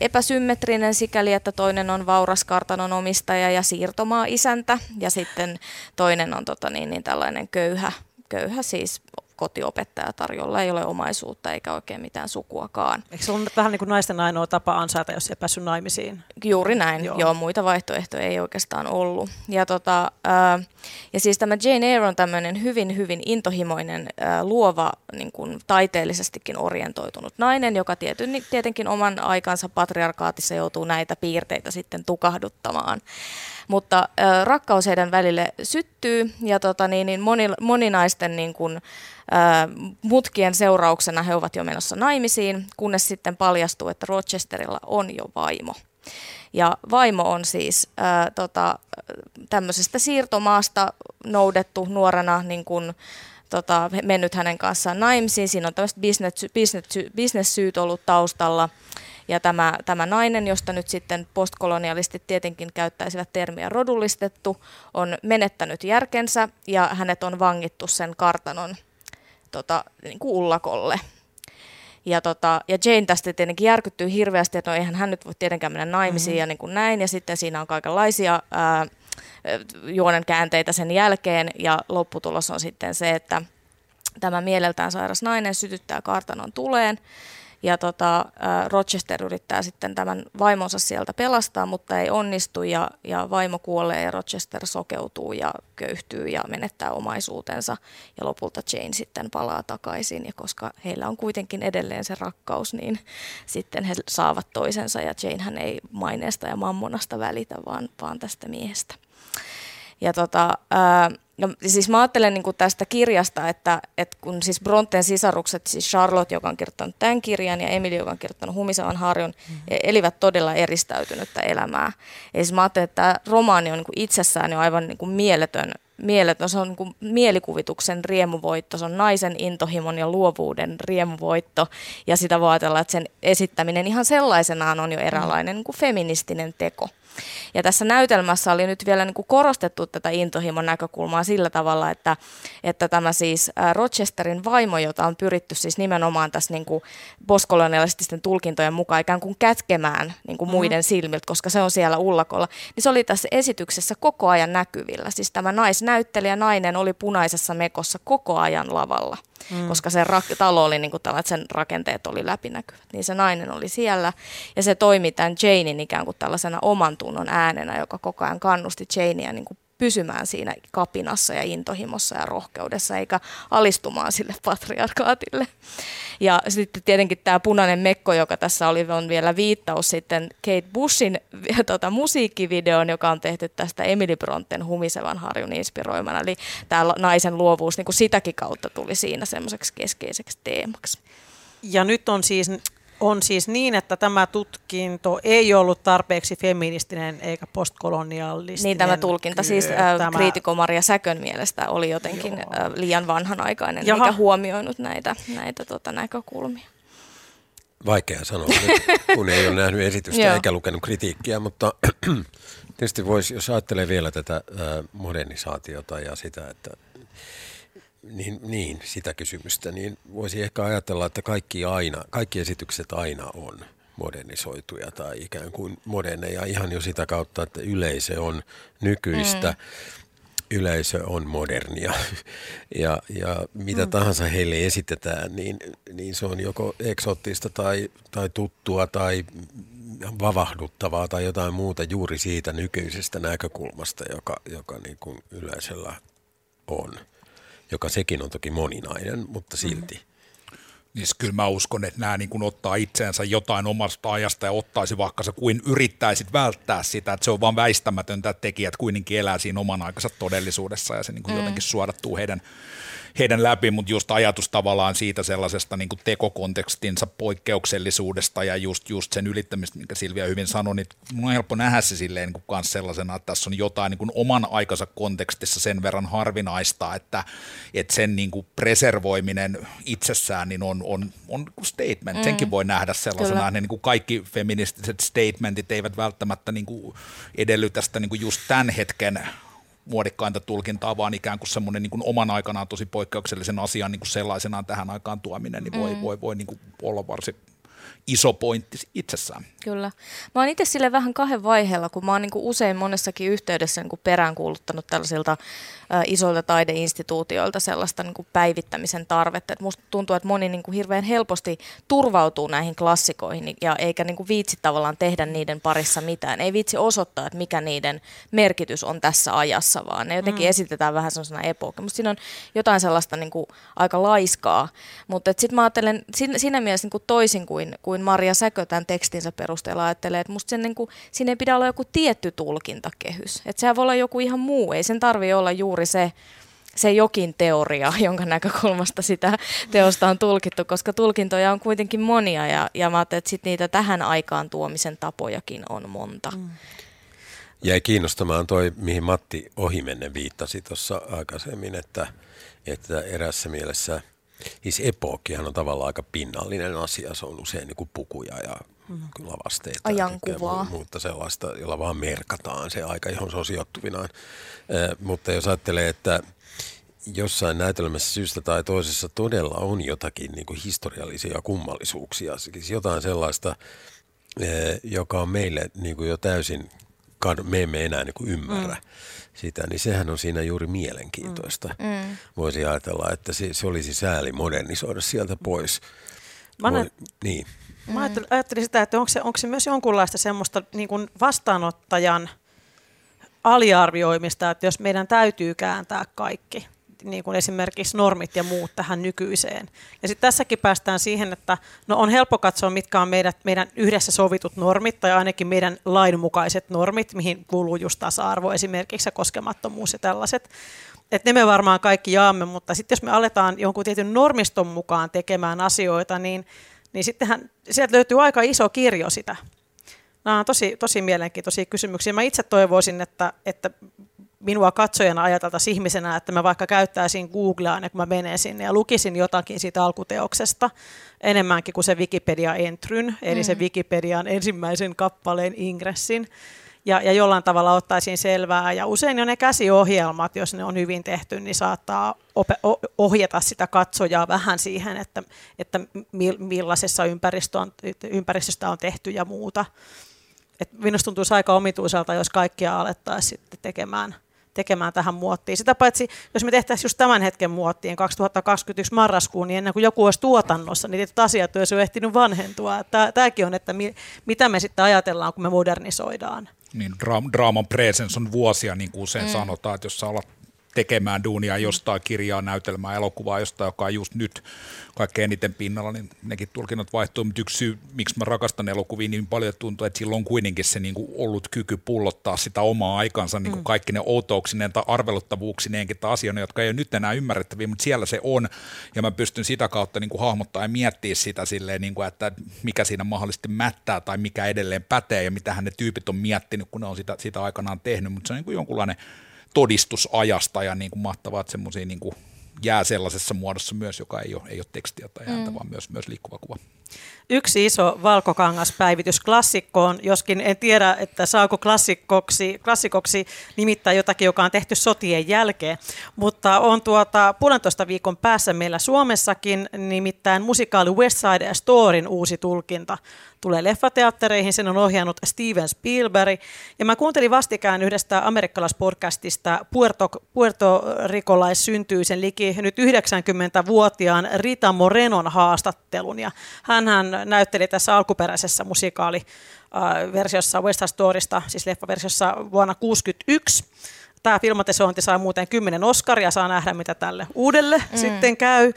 epäsymmetrinen sikäli, että toinen on vauras kartanon omistaja ja siirtomaa isäntä ja sitten toinen on tota niin, niin tällainen köyhä, köyhä siis kotiopettaja tarjolla, ei ole omaisuutta eikä oikein mitään sukuakaan. Eikö se ole vähän niin kuin naisten ainoa tapa ansaita, jos ei päässyt naimisiin? Juuri näin, joo. joo muita vaihtoehtoja ei oikeastaan ollut. Ja, tota, ää, ja siis tämä Jane Eyre on tämmöinen hyvin, hyvin intohimoinen, luova, niin kuin taiteellisestikin orientoitunut nainen, joka tiety, tietenkin oman aikansa patriarkaatissa joutuu näitä piirteitä sitten tukahduttamaan. Mutta äh, rakkaus heidän välille syttyy ja tota, niin, niin moni, moninaisten niin kuin, äh, mutkien seurauksena he ovat jo menossa naimisiin, kunnes sitten paljastuu, että Rochesterilla on jo vaimo. Ja vaimo on siis äh, tota, tämmöisestä siirtomaasta noudettu nuorena niin kuin, tota, mennyt hänen kanssaan naimisiin. Siinä on tämmöiset business, business, business-syyt ollut taustalla. Ja tämä, tämä nainen, josta nyt sitten postkolonialistit tietenkin käyttäisivät termiä rodullistettu, on menettänyt järkensä ja hänet on vangittu sen kartanon tota, niin kuin ullakolle. Ja, tota, ja Jane tästä tietenkin järkyttyy hirveästi, että no eihän hän nyt voi tietenkään mennä naimisiin mm-hmm. ja niin kuin näin. Ja sitten siinä on kaikenlaisia ää, juonen käänteitä sen jälkeen ja lopputulos on sitten se, että tämä mieleltään sairas nainen sytyttää kartanon tuleen ja tota, Rochester yrittää sitten tämän vaimonsa sieltä pelastaa, mutta ei onnistu ja, ja vaimo kuolee ja Rochester sokeutuu ja köyhtyy ja menettää omaisuutensa. Ja lopulta Jane sitten palaa takaisin ja koska heillä on kuitenkin edelleen se rakkaus, niin sitten he saavat toisensa ja Jane hän ei maineesta ja mammonasta välitä, vaan, vaan tästä miehestä. Ja tota, ää, No, siis mä ajattelen niin tästä kirjasta, että, että kun siis Bronten sisarukset, siis Charlotte, joka on kirjoittanut tämän kirjan, ja Emily, joka on kirjoittanut Humisavan harjun, mm-hmm. elivät todella eristäytynyttä elämää. Ja siis mä ajattelen, että tämä romaani on niin itsessään jo aivan niin mieletön, mieletön. Se on niin kuin mielikuvituksen riemuvoitto, se on naisen intohimon ja luovuuden riemuvoitto, ja sitä voi ajatella, että sen esittäminen ihan sellaisenaan on jo eräänlainen niin kuin feministinen teko. Ja tässä näytelmässä oli nyt vielä niin kuin korostettu tätä intohimon näkökulmaa sillä tavalla, että, että tämä siis Rochesterin vaimo, jota on pyritty siis nimenomaan tässä niin kuin postkolonialististen tulkintojen mukaan ikään kuin kätkemään niin kuin muiden mm-hmm. silmiltä, koska se on siellä ullakolla, niin se oli tässä esityksessä koko ajan näkyvillä. Siis tämä naisnäyttelijä nainen oli punaisessa mekossa koko ajan lavalla mm. koska se rak- talo oli niin kuin tällä, että sen rakenteet oli läpinäkyvät. Niin se nainen oli siellä ja se toimi tämän Janein ikään kuin tällaisena oman tunnon äänenä, joka koko ajan kannusti Janea niin kuin pysymään siinä kapinassa ja intohimossa ja rohkeudessa, eikä alistumaan sille patriarkaatille. Ja sitten tietenkin tämä punainen mekko, joka tässä oli, on vielä viittaus sitten Kate Bushin [LAUGHS] tota, musiikkivideon, joka on tehty tästä Emily Bronten humisevan harjun inspiroimana. Eli tämä naisen luovuus niin kuin sitäkin kautta tuli siinä semmoiseksi keskeiseksi teemaksi. Ja nyt on siis on siis niin, että tämä tutkinto ei ollut tarpeeksi feministinen eikä postkolonialistinen. Niin tämä tulkinta siis äh, tämä... kriitiko Maria Säkön mielestä oli jotenkin äh, liian vanhanaikainen Jaha. eikä huomioinut näitä, näitä tota, näkökulmia. Vaikea sanoa, kun ei ole nähnyt esitystä eikä lukenut kritiikkiä, mutta [CLEARS THROAT] tietysti voisi, jos ajattelee vielä tätä äh, modernisaatiota ja sitä, että niin, niin, sitä kysymystä, niin voisi ehkä ajatella, että kaikki, aina, kaikki esitykset aina on modernisoituja tai ikään kuin moderneja ihan jo sitä kautta, että yleisö on nykyistä. Mm yleisö on modernia [LAUGHS] ja, ja mitä mm. tahansa heille esitetään, niin, niin se on joko eksoottista tai, tai tuttua tai vavahduttavaa tai jotain muuta juuri siitä nykyisestä näkökulmasta, joka, joka niin kuin yleisöllä on joka sekin on toki moninainen, mutta silti. Mm. Niin kyllä mä uskon, että nämä niin kuin ottaa itseensä jotain omasta ajasta ja ottaisi vaikka sä kuin yrittäisit välttää sitä, että se on vaan väistämätöntä, että tekijät kuitenkin elää siinä oman aikansa todellisuudessa ja se niin kuin mm. jotenkin suodattuu heidän heidän läpi, mutta just ajatus tavallaan siitä sellaisesta niin kuin tekokontekstinsa poikkeuksellisuudesta ja just, just sen ylittämistä, minkä Silvia hyvin sanoi, niin mun on helppo nähdä se silleen niin kuin sellaisena, että tässä on jotain niin kuin oman aikansa kontekstissa sen verran harvinaista, että, että sen niin kuin preservoiminen itsessään niin on, on, on statement. Mm. Senkin voi nähdä sellaisena, että niin kuin kaikki feministiset statementit eivät välttämättä niin kuin edellytä sitä niin kuin just tämän hetken muodikkainta tulkintaa, vaan ikään kuin semmoinen niin kuin oman aikanaan tosi poikkeuksellisen asian niin kuin sellaisenaan tähän aikaan tuominen, niin voi, mm. voi, voi niin kuin olla varsin iso pointti itsessään. Kyllä. Mä oon itse sille vähän kahden vaiheella, kun mä oon niin usein monessakin yhteydessä niin peräänkuuluttanut tällaisilta isoilta taideinstituutioilta sellaista niin päivittämisen tarvetta. Et musta tuntuu, että moni niin hirveän helposti turvautuu näihin klassikoihin ja eikä niin viitsi tavallaan tehdä niiden parissa mitään. Ei viitsi osoittaa, että mikä niiden merkitys on tässä ajassa, vaan ne jotenkin mm. esitetään vähän sellaisena epookina. Musta siinä on jotain sellaista niin aika laiskaa, mutta sitten mä ajattelen siinä, siinä mielessä niin toisin kuin, kuin Maria Säkö tämän tekstinsä perusteella ajattelee, että musta sen, niin kuin, siinä ei pidä olla joku tietty tulkintakehys. Että sehän voi olla joku ihan muu, ei sen tarvi olla juuri se, se jokin teoria, [LAUGHS] jonka näkökulmasta sitä teosta on tulkittu, koska tulkintoja on kuitenkin monia ja, ja mä ajattelin, että sit niitä tähän aikaan tuomisen tapojakin on monta. Mm. Jäi kiinnostamaan toi, mihin Matti Ohimenne viittasi tuossa aikaisemmin, että, että erässä mielessä – Siis epookkihan on tavallaan aika pinnallinen asia. Se on usein niin kuin pukuja ja mm. lavasteita. Ajankuvaa. Ja mutta sellaista, jolla vaan merkataan se aika, johon se on sijoittuvinaan. Eh, mutta jos ajattelee, että jossain näytelmässä syystä tai toisessa todella on jotakin niin kuin historiallisia kummallisuuksia, siis jotain sellaista, eh, joka on meille niin kuin jo täysin, me emme enää niin kuin ymmärrä. Mm sitä, niin sehän on siinä juuri mielenkiintoista. Mm. mm. Voisi ajatella, että se, se olisi sääli modernisoida sieltä pois. Mä, Voi, niin. mä ajattelin, ajattelin sitä, että onko se, onko se myös jonkunlaista semmoista niin kuin vastaanottajan aliarvioimista, että jos meidän täytyy kääntää kaikki niin kuin esimerkiksi normit ja muut tähän nykyiseen. Ja sitten tässäkin päästään siihen, että no on helppo katsoa, mitkä on meidän, meidän yhdessä sovitut normit, tai ainakin meidän lainmukaiset normit, mihin kuuluu just tasa-arvo esimerkiksi ja koskemattomuus ja tällaiset. Että ne me varmaan kaikki jaamme, mutta sitten jos me aletaan jonkun tietyn normiston mukaan tekemään asioita, niin, niin sittenhän sieltä löytyy aika iso kirjo sitä. Nämä on tosi, tosi mielenkiintoisia kysymyksiä. Mä itse toivoisin, että, että minua katsojana ajateltaisiin ihmisenä, että mä vaikka käyttäisin Googlea kuin mä menen sinne ja lukisin jotakin siitä alkuteoksesta enemmänkin kuin se Wikipedia-entryn, eli mm. se Wikipedian ensimmäisen kappaleen ingressin. Ja, ja jollain tavalla ottaisin selvää. Ja usein jo ne käsiohjelmat, jos ne on hyvin tehty, niin saattaa ohjata sitä katsojaa vähän siihen, että, että millaisessa ympäristöstä on tehty ja muuta. Et minusta tuntuisi aika omituiselta, jos kaikkia alettaisiin sitten tekemään – tekemään tähän muottiin. Sitä paitsi, jos me tehtäisiin just tämän hetken muottiin 2021 marraskuun, niin ennen kuin joku olisi tuotannossa, niin tietyt asiat olisi jo ehtinyt vanhentua. Tämäkin on, että mi, mitä me sitten ajatellaan, kun me modernisoidaan. Niin, dra- draaman presence on vuosia, niin kuin usein mm. sanotaan, että jos sä alat tekemään duunia jostain kirjaa, näytelmää, elokuvaa, jostain, joka on just nyt kaikkein eniten pinnalla, niin nekin tulkinnat vaihtuu. Mutta yksi syy, miksi mä rakastan elokuvia niin paljon, tuntuu, että silloin on kuitenkin se niin kuin ollut kyky pullottaa sitä omaa aikansa niin kuin mm. kaikki ne outouksineen tai arveluttavuuksineenkin tai asioina, jotka ei ole nyt enää ymmärrettäviä, mutta siellä se on. Ja mä pystyn sitä kautta niin kuin hahmottaa ja miettiä sitä silleen, niin kuin, että mikä siinä mahdollisesti mättää tai mikä edelleen pätee ja mitä ne tyypit on miettinyt, kun ne on sitä, sitä aikanaan tehnyt. Mutta se on niin kuin jonkunlainen todistusajasta ja niin kuin mahtavaa, että semmoisia niin kuin jää sellaisessa muodossa myös, joka ei ole, ei ole tekstiä tai ääntä, mm. vaan myös, myös liikkuva kuva. Yksi iso valkokangaspäivitys klassikkoon, joskin en tiedä, että saako klassikoksi, klassikoksi nimittää jotakin, joka on tehty sotien jälkeen, mutta on tuota puolentoista viikon päässä meillä Suomessakin, nimittäin musikaali West Side Storyn uusi tulkinta tulee leffateattereihin. Sen on ohjannut Steven Spielberg. Ja mä kuuntelin vastikään yhdestä amerikkalaispodcastista Puerto, Puerto Rikolais-syntyisen liki nyt 90-vuotiaan Rita Morenon haastattelun. Ja hän näytteli tässä alkuperäisessä musikaali versiossa West Side Storysta, siis leffaversiossa vuonna 1961. Tämä filmatisointi saa muuten kymmenen Oscaria, saa nähdä mitä tälle uudelle mm. sitten käy.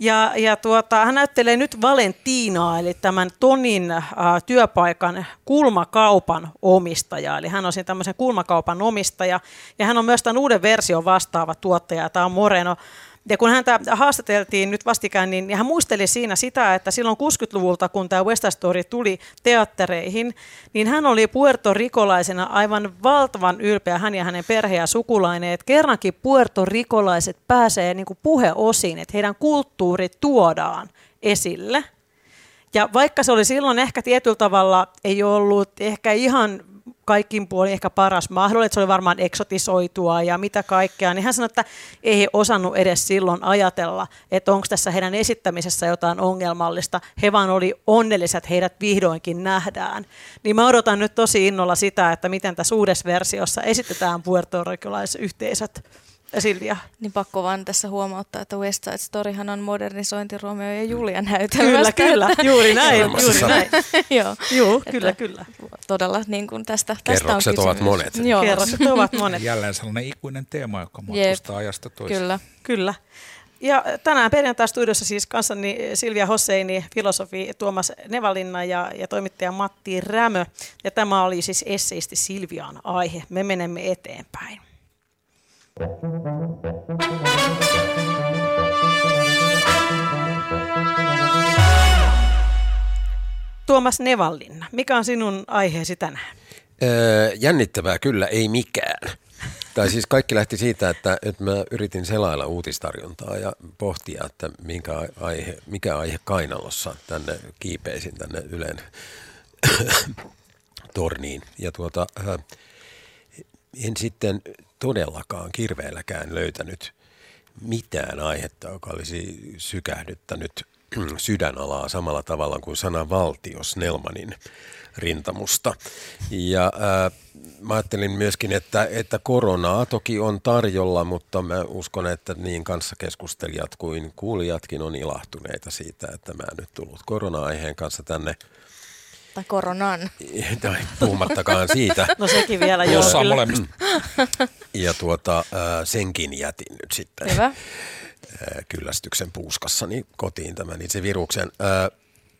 Ja, ja tuota, hän näyttelee nyt Valentinaa, eli tämän Tonin äh, työpaikan kulmakaupan omistaja. Eli hän on siinä tämmöisen kulmakaupan omistaja, ja hän on myös tämän uuden version vastaava tuottaja. Tämä on Moreno ja kun häntä haastateltiin nyt vastikään, niin hän muisteli siinä sitä, että silloin 60-luvulta, kun tämä West Story tuli teattereihin, niin hän oli puertorikolaisena aivan valtavan ylpeä, hän ja hänen perhe ja sukulainen, että kerrankin puertorikolaiset pääsee niin kuin puheosiin, että heidän kulttuuri tuodaan esille. Ja vaikka se oli silloin ehkä tietyllä tavalla ei ollut ehkä ihan kaikkin puolin ehkä paras mahdollinen, että se oli varmaan eksotisoitua ja mitä kaikkea, niin hän sanoi, että ei he osannut edes silloin ajatella, että onko tässä heidän esittämisessä jotain ongelmallista. He vaan oli onnelliset, että heidät vihdoinkin nähdään. Niin mä odotan nyt tosi innolla sitä, että miten tässä uudessa versiossa esitetään puertorikilaisyhteisöt. Silvia. Niin pakko vaan tässä huomauttaa, että West Side Storyhan on modernisointi Romeo ja Julia näytelmästä. Kyllä, kyllä, juuri näin. juuri näin. [LAUGHS] Joo, Joo kyllä, kyllä. Todella niin kuin tästä, tästä on kysymys. ovat monet. Joo. Kerrokset [LAUGHS] ovat monet. Jälleen sellainen ikuinen teema, joka matkustaa Jep. ajasta toiseen. Kyllä. Kyllä. Ja tänään perjantai-studiossa siis kanssani Silvia Hosseini, filosofi Tuomas Nevalinna ja, ja toimittaja Matti Rämö. Ja tämä oli siis esseisti Silvian aihe. Me menemme eteenpäin. Tuomas Nevallinna, mikä on sinun aiheesi tänään? Öö, jännittävää kyllä, ei mikään. Tai siis kaikki lähti siitä, että, että mä yritin selailla uutistarjontaa ja pohtia, että minkä aihe, mikä aihe kainalossa tänne kiipeisin tänne Ylen [COUGHS] torniin. Ja tuota, en sitten todellakaan kirveelläkään löytänyt mitään aihetta, joka olisi sykähdyttänyt [CLEARS THROAT] sydänalaa samalla tavalla kuin sana valtio Snellmanin rintamusta. Ja ää, mä ajattelin myöskin, että, että koronaa toki on tarjolla, mutta mä uskon, että niin kanssakeskustelijat kuin kuulijatkin on ilahtuneita siitä, että mä nyt tullut korona-aiheen kanssa tänne Tai koronan. [LAUGHS] Tai puhumattakaan siitä. [LAUGHS] No sekin vielä, joo. Jossain kyllä. molemmista. [LAUGHS] Ja tuota, senkin jätin nyt sitten Hyvä. kyllästyksen puuskassani kotiin tämän itse viruksen.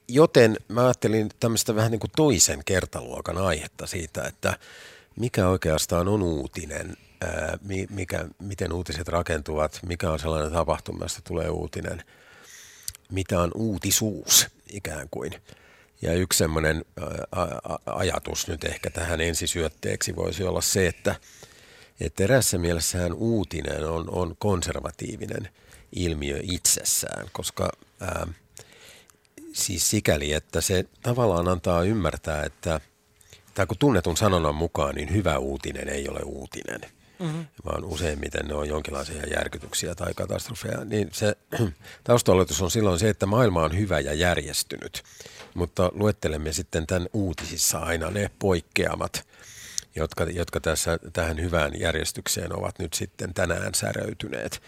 Joten mä ajattelin tämmöistä vähän niin kuin toisen kertaluokan aihetta siitä, että mikä oikeastaan on uutinen, mikä, miten uutiset rakentuvat, mikä on sellainen tapahtuma, josta tulee uutinen, mitä on uutisuus ikään kuin. Ja yksi semmoinen ajatus nyt ehkä tähän ensisyötteeksi voisi olla se, että, että erässä mielessähän uutinen on, on konservatiivinen ilmiö itsessään, koska ää, siis sikäli, että se tavallaan antaa ymmärtää, että tai kun tunnetun sanonnan mukaan, niin hyvä uutinen ei ole uutinen, mm-hmm. vaan useimmiten ne on jonkinlaisia järkytyksiä tai katastrofeja. Niin se [CLEARS THROAT] taustaoletus on silloin se, että maailma on hyvä ja järjestynyt, mutta luettelemme sitten tämän uutisissa aina ne poikkeamat, jotka, jotka tässä, tähän hyvään järjestykseen ovat nyt sitten tänään säröytyneet.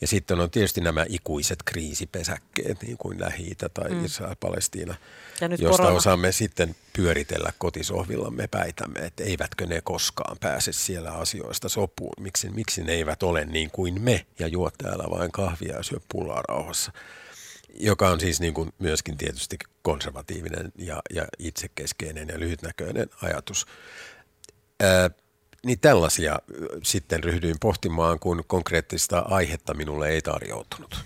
Ja sitten on tietysti nämä ikuiset kriisipesäkkeet, niin kuin lähi tai mm. Israel-Palestiina, Ja nyt josta korona. osaamme sitten pyöritellä kotisohvillamme päitämme, että eivätkö ne koskaan pääse siellä asioista sopuun. Miksi, miksi ne eivät ole niin kuin me ja juo täällä vain kahvia ja syö pullaa rauhassa. Joka on siis niin kuin myöskin tietysti konservatiivinen ja, ja itsekeskeinen ja lyhytnäköinen ajatus. Ää, niin tällaisia sitten ryhdyin pohtimaan, kun konkreettista aihetta minulle ei tarjoutunut.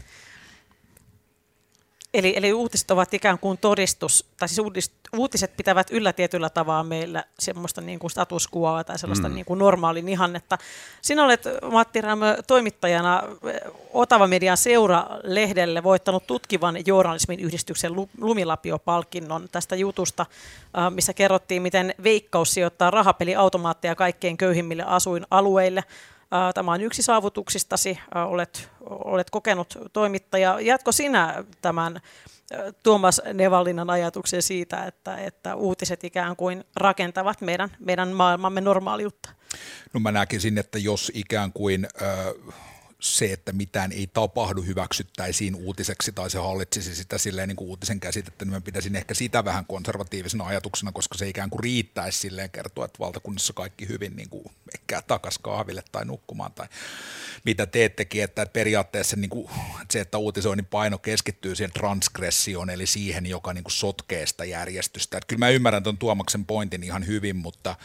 Eli, eli uutiset ovat ikään kuin todistus, tai siis uudis, uutiset pitävät yllä tietyllä tavalla meillä semmoista niin kuin status quoa tai sellaista mm. niin kuin normaalin ihannetta. Sinä olet, Matti Rämö, toimittajana eh, Otava Median Seura-lehdelle voittanut tutkivan journalismin yhdistyksen Lu- Lumilapio-palkinnon tästä jutusta, äh, missä kerrottiin, miten Veikkaus sijoittaa rahapeliautomaatteja kaikkein köyhimmille asuinalueille. Äh, Tämä on yksi saavutuksistasi, äh, olet, olet kokenut toimittaja. Jatko sinä tämän äh, Tuomas Nevallinan ajatuksen siitä, että, että uutiset ikään kuin rakentavat meidän, meidän maailmamme normaaliutta? No mä näkisin, että jos ikään kuin ö, se, että mitään ei tapahdu, hyväksyttäisiin uutiseksi tai se hallitsisi sitä silleen niin kuin uutisen käsitettä, niin mä pitäisin ehkä sitä vähän konservatiivisena ajatuksena, koska se ikään kuin riittäisi silleen kertoa, että valtakunnassa kaikki hyvin, niin kuin ehkä takas kahville tai nukkumaan tai mitä teettekin, että periaatteessa niin kuin se, että uutisoinnin paino keskittyy siihen transgressioon, eli siihen, joka niin kuin sotkee sitä järjestystä. Että kyllä mä ymmärrän tuon Tuomaksen pointin ihan hyvin, mutta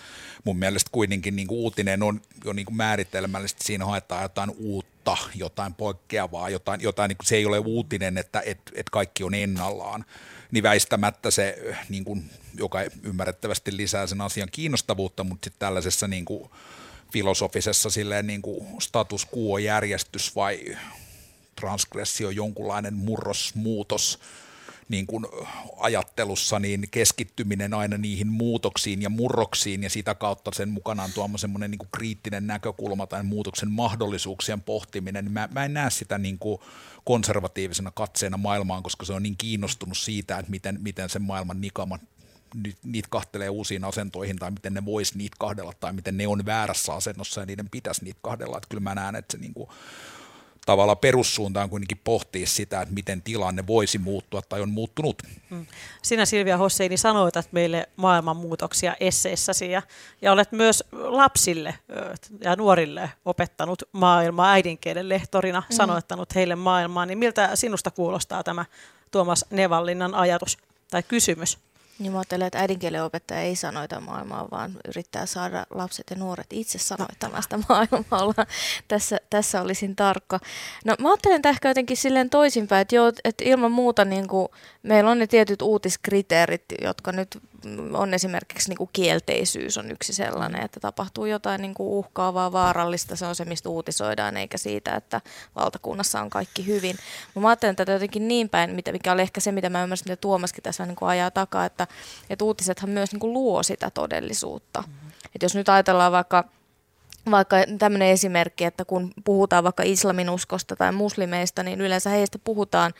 mun mielestä kuitenkin niin kuin uutinen on jo niin kuin määritelmällisesti, siinä haetaan jotain uutta, jotain poikkeavaa, jotain, jotain niin se ei ole uutinen, että et, et kaikki on ennallaan. Niin väistämättä se, niin kuin, joka ymmärrettävästi lisää sen asian kiinnostavuutta, mutta sitten tällaisessa niin kuin, filosofisessa silleen niin kuin status quo-järjestys vai transgressio, jonkunlainen murrosmuutos niin kuin ajattelussa, niin keskittyminen aina niihin muutoksiin ja murroksiin ja sitä kautta sen mukanaan tuoma semmoinen niin kuin kriittinen näkökulma tai muutoksen mahdollisuuksien pohtiminen, niin mä, mä en näe sitä niin kuin konservatiivisena katseena maailmaan, koska se on niin kiinnostunut siitä, että miten, miten sen maailman nikama nyt niitä kahtelee uusiin asentoihin tai miten ne vois niitä kahdella tai miten ne on väärässä asennossa ja niiden pitäisi niitä kahdella. Että kyllä mä näen, että se niin kuin, tavallaan perussuuntaan kuitenkin pohtii sitä, että miten tilanne voisi muuttua tai on muuttunut. Sinä Silvia Hosseini sanoitat meille maailmanmuutoksia esseissäsi ja, ja olet myös lapsille ja nuorille opettanut maailmaa äidinkielen lehtorina, mm. sanoittanut heille maailmaa. Niin miltä sinusta kuulostaa tämä Tuomas Nevallinnan ajatus tai kysymys? Niin mä ajattelen, että äidinkielen opettaja ei sanoita maailmaa, vaan yrittää saada lapset ja nuoret itse sanoittamaan sitä maailmaa. Ollaan- [LAUGHS] Tässä, tässä olisin tarkka. No mä ajattelen että ehkä jotenkin silleen toisinpäin, että, joo, että ilman muuta niin kuin, meillä on ne tietyt uutiskriteerit, jotka nyt on esimerkiksi niin kuin kielteisyys on yksi sellainen, että tapahtuu jotain niin kuin uhkaavaa, vaarallista, se on se, mistä uutisoidaan, eikä siitä, että valtakunnassa on kaikki hyvin. Mä ajattelen tätä jotenkin niin päin, mikä oli ehkä se, mitä mä ymmärsin, mitä Tuomaskin tässä niin kuin ajaa takaa, että, että uutisethan myös niin kuin luo sitä todellisuutta. Mm-hmm. Et jos nyt ajatellaan vaikka vaikka tämmöinen esimerkki, että kun puhutaan vaikka islaminuskosta tai muslimeista, niin yleensä heistä puhutaan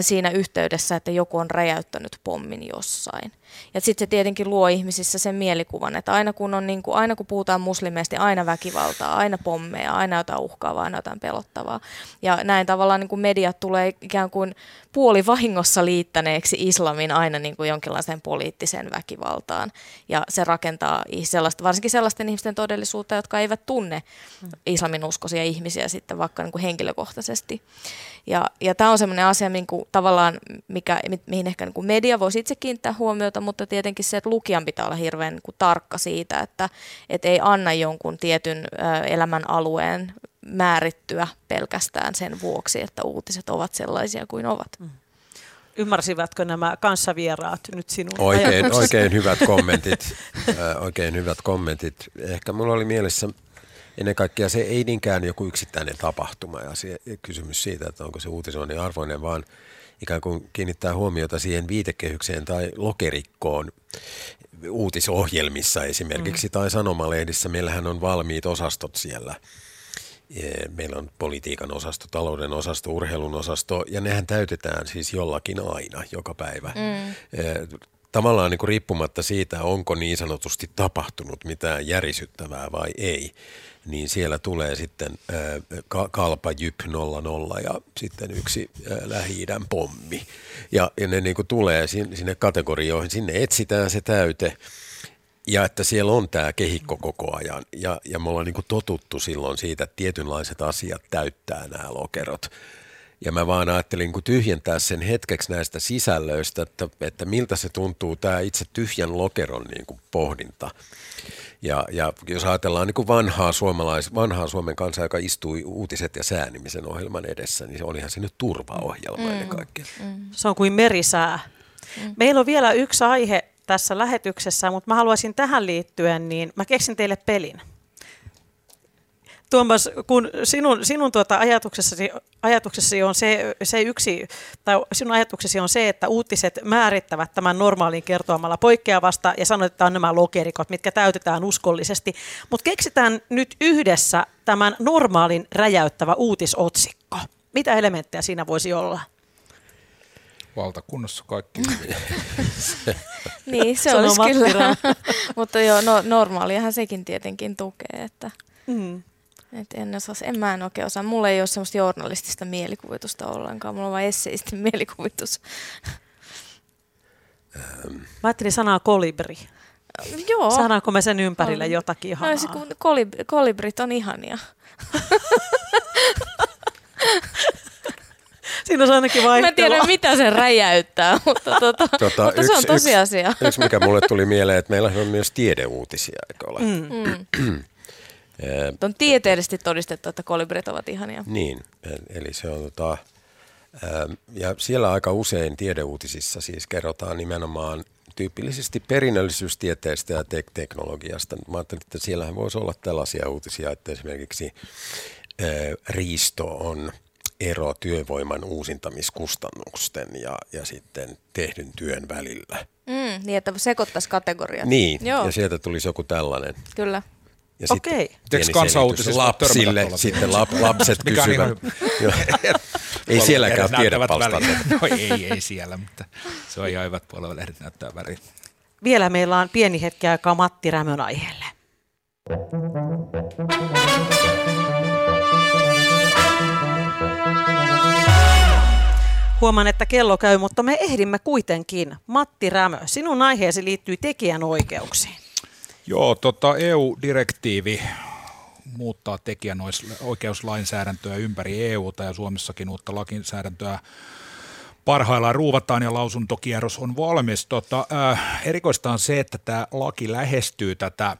siinä yhteydessä, että joku on räjäyttänyt pommin jossain. Ja sitten se tietenkin luo ihmisissä sen mielikuvan, että aina kun, on, niin kuin, aina kun puhutaan muslimeista, niin aina väkivaltaa, aina pommeja, aina jotain uhkaavaa, aina jotain pelottavaa. Ja näin tavallaan niin kuin mediat tulee ikään kuin puoli vahingossa liittäneeksi islamin aina niin kuin jonkinlaiseen poliittiseen väkivaltaan. Ja se rakentaa sellaista, varsinkin sellaisten ihmisten todellisuutta, jotka eivät tunne islamin uskoisia ihmisiä sitten vaikka niin kuin henkilökohtaisesti. Ja, ja tämä on sellainen asia, kuin, tavallaan, mikä, mihin ehkä niin kuin media voisi itse kiinnittää huomiota, mutta tietenkin se, että lukijan pitää olla hirveän niin kuin, tarkka siitä, että et ei anna jonkun tietyn ö, elämän alueen määrittyä pelkästään sen vuoksi, että uutiset ovat sellaisia kuin ovat. Mm. Ymmärsivätkö nämä kanssavieraat nyt sinun Oikein, oikein hyvät kommentit. [LAUGHS] oikein hyvät kommentit. Ehkä mulla oli mielessä ennen kaikkea se ei niinkään joku yksittäinen tapahtuma ja se kysymys siitä, että onko se uutisoinnin arvoinen, vaan ikään kuin kiinnittää huomiota siihen viitekehykseen tai lokerikkoon uutisohjelmissa esimerkiksi mm. tai sanomalehdissä. Meillähän on valmiit osastot siellä. Meillä on politiikan osasto, talouden osasto, urheilun osasto ja nehän täytetään siis jollakin aina, joka päivä. Mm tavallaan niin kuin riippumatta siitä, onko niin sanotusti tapahtunut mitään järisyttävää vai ei, niin siellä tulee sitten äh, kalpa Jyp 00 ja sitten yksi äh, lähi pommi. Ja, ja ne niin kuin tulee sinne, kategorioihin, sinne etsitään se täyte ja että siellä on tämä kehikko koko ajan. Ja, ja me ollaan niin totuttu silloin siitä, että tietynlaiset asiat täyttää nämä lokerot. Ja mä vaan ajattelin kun tyhjentää sen hetkeksi näistä sisällöistä, että, että miltä se tuntuu tämä itse tyhjän lokeron niin kuin pohdinta. Ja, ja jos ajatellaan niin kuin vanhaa, suomalais, vanhaa Suomen kansaa, joka istui uutiset ja säänimisen ohjelman edessä, niin se olihan se nyt turvaohjelma mm. ennen kaikkea. Mm. Se on kuin merisää. Mm. Meillä on vielä yksi aihe tässä lähetyksessä, mutta mä haluaisin tähän liittyen, niin mä keksin teille pelin. Tuomas, kun sinun, sinun tuota ajatuksessasi, ajatuksessasi on se, se yksi, tai sinun ajatuksesi on se, että uutiset määrittävät tämän normaalin kertoamalla poikkeavasta ja sanotaan, että on nämä lokerikot, mitkä täytetään uskollisesti. Mutta keksitään nyt yhdessä tämän normaalin räjäyttävä uutisotsikko. Mitä elementtejä siinä voisi olla? Valtakunnassa kaikki. [LAUGHS] niin, se olisi kyllä. [LAUGHS] Mutta joo, no, normaaliahan sekin tietenkin tukee. Että... Mm. Et en, osas, en mä en oikein osaa. Mulla ei ole semmoista journalistista mielikuvitusta ollenkaan. Mulla on vain esseisti [LAUGHS] mielikuvitus. Mä ajattelin sanaa kolibri. Joo. Saadaanko me sen ympärille on. jotakin ihanaa? No, se, kun kolib- kolibrit on ihania. [LAUGHS] Siinä on ainakin vaihtelua. Mä en tiedä, mitä se räjäyttää, [LAUGHS] mutta, tota, tota, mutta yksi, se on tosiasia. Yksi, yksi, mikä mulle tuli mieleen, että meillä on myös tiedeuutisia, eikö ole? Mm. Mm. on tieteellisesti todistettu, että kolibrit ovat ihania. Niin, eli se on tota, ja siellä aika usein tiedeuutisissa siis kerrotaan nimenomaan tyypillisesti perinnöllisyystieteestä ja tek- teknologiasta. Mä ajattelin, että siellähän voisi olla tällaisia uutisia, että esimerkiksi riisto on ero työvoiman uusintamiskustannusten ja, ja sitten tehdyn työn välillä. Mm, niin, että sekoittaisi kategoriat. Niin, Joo. ja sieltä tulisi joku tällainen. Kyllä. Ja Okei. Sitten kansauutisissa lapsille, sitten lap, lapset kysyvät. ei sielläkään tiedepalstaa. No ei, ei [LAUGHS] siellä, mutta se on ihan hyvät puoluelehdet näyttää väriä. Vielä meillä on pieni hetki aikaa Matti Rämön aiheelle. Huomaan, että kello käy, mutta me ehdimme kuitenkin. Matti Rämö, sinun aiheesi liittyy tekijänoikeuksiin. Joo, tota EU-direktiivi muuttaa tekijänoikeuslainsäädäntöä ympäri EUta ja Suomessakin uutta lainsäädäntöä parhaillaan ruuvataan ja lausuntokierros on valmis. Tota, äh, erikoista on se, että tämä laki lähestyy tätä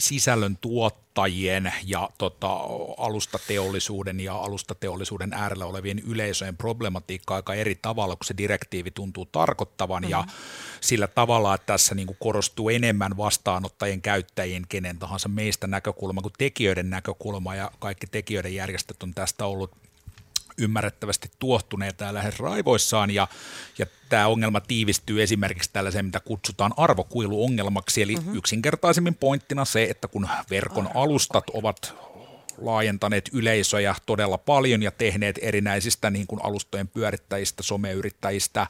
sisällön tuottajien ja tota, alustateollisuuden ja alustateollisuuden äärellä olevien yleisöjen problematiikkaa aika eri tavalla, kun se direktiivi tuntuu tarkoittavan mm-hmm. ja sillä tavalla, että tässä niin kuin korostuu enemmän vastaanottajien, käyttäjien, kenen tahansa meistä näkökulma kuin tekijöiden näkökulma ja kaikki tekijöiden järjestöt on tästä ollut ymmärrettävästi tuohtuneita ja lähes raivoissaan, ja, ja tämä ongelma tiivistyy esimerkiksi tällaiseen, mitä kutsutaan arvokuiluongelmaksi, eli mm-hmm. yksinkertaisemmin pointtina se, että kun verkon alustat ovat laajentaneet yleisöjä todella paljon ja tehneet erinäisistä niin kuin alustojen pyörittäjistä, someyrittäjistä,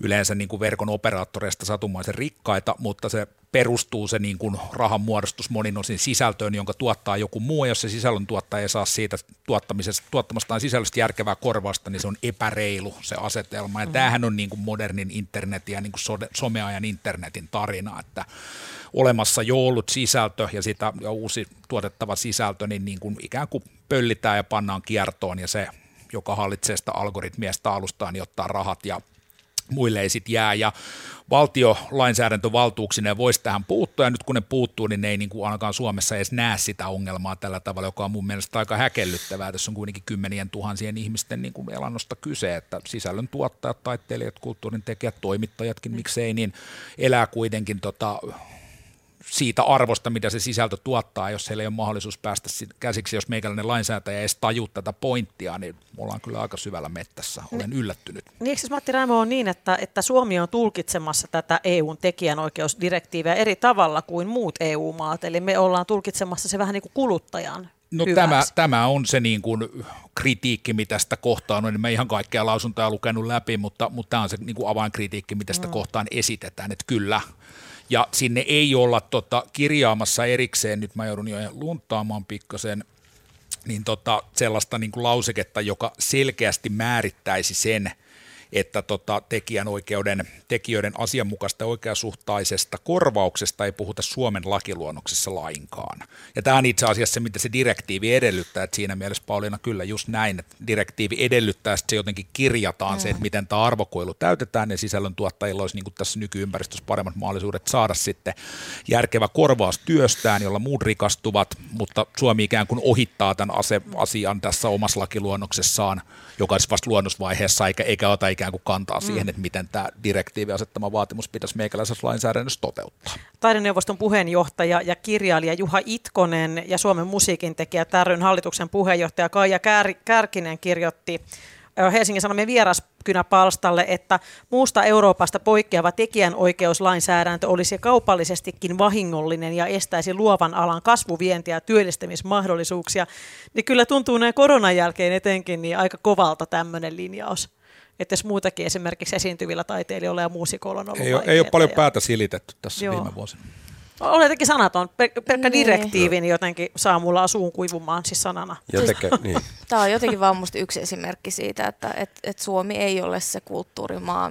yleensä niin kuin verkon operaattoreista satumaisen rikkaita, mutta se perustuu se niin kuin rahan muodostus monin osin sisältöön, jonka tuottaa joku muu, ja jos se sisällön tuottaja ei saa siitä tuottamisesta, tuottamastaan sisällöstä järkevää korvausta, niin se on epäreilu se asetelma. Ja mm. tämähän on niin kuin modernin internetin ja niin kuin someajan internetin tarina, että olemassa jo ollut sisältö ja sitä ja uusi tuotettava sisältö, niin, niin kuin ikään kuin pöllitään ja pannaan kiertoon, ja se, joka hallitsee sitä algoritmiesta alustaa, niin ottaa rahat ja muille ei sitten jää, ja valtiolainsäädäntövaltuuksineen voisi tähän puuttua, ja nyt kun ne puuttuu, niin ne ei niin kuin ainakaan Suomessa edes näe sitä ongelmaa tällä tavalla, joka on mun mielestä aika häkellyttävää. Tässä on kuitenkin kymmenien tuhansien ihmisten niin kuin elannosta kyse, että sisällön tuottajat, taiteilijat, kulttuurin tekijät, toimittajatkin, miksei, niin elää kuitenkin tota, siitä arvosta, mitä se sisältö tuottaa, jos heillä ei ole mahdollisuus päästä käsiksi, jos meikäläinen lainsäätäjä ei edes taju tätä pointtia, niin ollaan kyllä aika syvällä mettässä. Olen niin, yllättynyt. Niin eikö siis Matti Raimo on niin, että, että Suomi on tulkitsemassa tätä EUn tekijänoikeusdirektiiviä eri tavalla kuin muut EU-maat, eli me ollaan tulkitsemassa se vähän niin kuin kuluttajan No tämä, tämä on se niin kuin kritiikki, mitä sitä kohtaan on. En mä ihan kaikkea lausuntoja lukenut läpi, mutta, mutta tämä on se niin kuin avainkritiikki, mitä sitä mm. kohtaan esitetään. Että kyllä, ja sinne ei olla tota, kirjaamassa erikseen, nyt mä joudun jo luntaamaan pikkasen, niin tota, sellaista niin kuin lauseketta, joka selkeästi määrittäisi sen, että tota, tekijänoikeuden, tekijöiden asianmukaista oikeasuhtaisesta korvauksesta ei puhuta Suomen lakiluonnoksessa lainkaan. Ja tämä on itse asiassa se, mitä se direktiivi edellyttää, että siinä mielessä Pauliina kyllä just näin, että direktiivi edellyttää, että se jotenkin kirjataan mm. se, että miten tämä arvokoilu täytetään, ja sisällön tuottajilla olisi niin kuin tässä nykyympäristössä paremmat mahdollisuudet saada sitten järkevä korvaus työstään, jolla muut rikastuvat, mutta Suomi ikään kuin ohittaa tämän ase- asian tässä omassa lakiluonnoksessaan, joka olisi vasta luonnosvaiheessa, eikä, eikä ota ikään ikään kuin kantaa mm. siihen, että miten tämä direktiivi asettama vaatimus pitäisi meikäläisessä lainsäädännössä toteuttaa. Taideneuvoston puheenjohtaja ja kirjailija Juha Itkonen ja Suomen musiikin tekijä Tärryn hallituksen puheenjohtaja Kaija Kär- Kärkinen kirjoitti Helsingin Sanomien vieraskynäpalstalle, että muusta Euroopasta poikkeava tekijänoikeuslainsäädäntö olisi kaupallisestikin vahingollinen ja estäisi luovan alan kasvuvientiä ja työllistämismahdollisuuksia, niin kyllä tuntuu näin koronan jälkeen etenkin niin aika kovalta tämmöinen linjaus että jos muutakin esimerkiksi esiintyvillä taiteilijoilla ja muusikoilla on ollut Ei, ole, ei ole paljon päätä silitetty tässä Joo. viime vuosina. Olen jotenkin sanaton. Pelkkä niin. direktiivi niin jotenkin saa mulla asuun kuivumaan siis sanana. Jotenkin, niin. [LAUGHS] Tämä on jotenkin vaan musta yksi esimerkki siitä, että et, et Suomi ei ole se kulttuurimaa,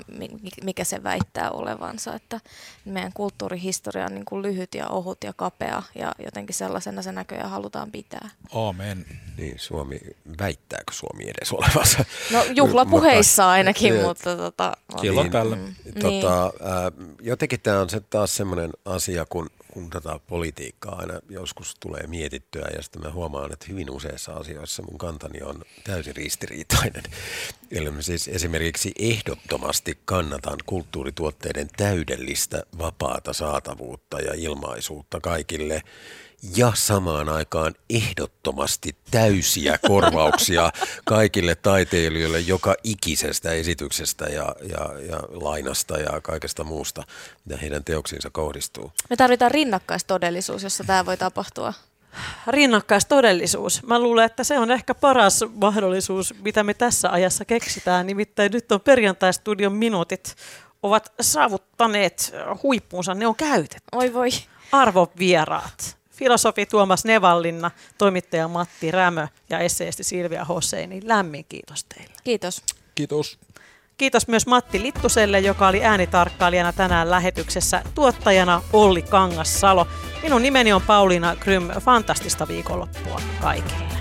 mikä se väittää olevansa. Että meidän kulttuurihistoria on niin kuin lyhyt ja ohut ja kapea ja jotenkin sellaisena se näköjään halutaan pitää. Amen. Niin, Suomi, väittääkö Suomi edes olevansa? No juhlapuheissa ainakin, mutta tota... Silloin tällä. Mm, tota, niin. äh, jotenkin tämä on se taas semmoinen asia, kun kun tätä politiikkaa aina joskus tulee mietittyä ja sitten mä huomaan, että hyvin useissa asioissa mun kantani on täysin ristiriitainen. [LAUGHS] Eli mä siis esimerkiksi ehdottomasti kannatan kulttuurituotteiden täydellistä vapaata saatavuutta ja ilmaisuutta kaikille ja samaan aikaan ehdottomasti täysiä korvauksia kaikille taiteilijoille joka ikisestä esityksestä ja, ja, ja lainasta ja kaikesta muusta, mitä heidän teoksiinsa kohdistuu. Me tarvitaan rinnakkaistodellisuus, jossa tämä voi tapahtua. Rinnakkaistodellisuus. Mä luulen, että se on ehkä paras mahdollisuus, mitä me tässä ajassa keksitään. Nimittäin nyt on perjantai-studion minuutit ovat saavuttaneet huippuunsa, ne on käytetty. Oi voi. Arvovieraat filosofi Tuomas Nevallinna, toimittaja Matti Rämö ja esseesti Silvia Hosseini. Lämmin kiitos teille. Kiitos. Kiitos. Kiitos myös Matti Littuselle, joka oli äänitarkkailijana tänään lähetyksessä. Tuottajana Olli Kangassalo. Minun nimeni on Pauliina Krym. Fantastista viikonloppua kaikille.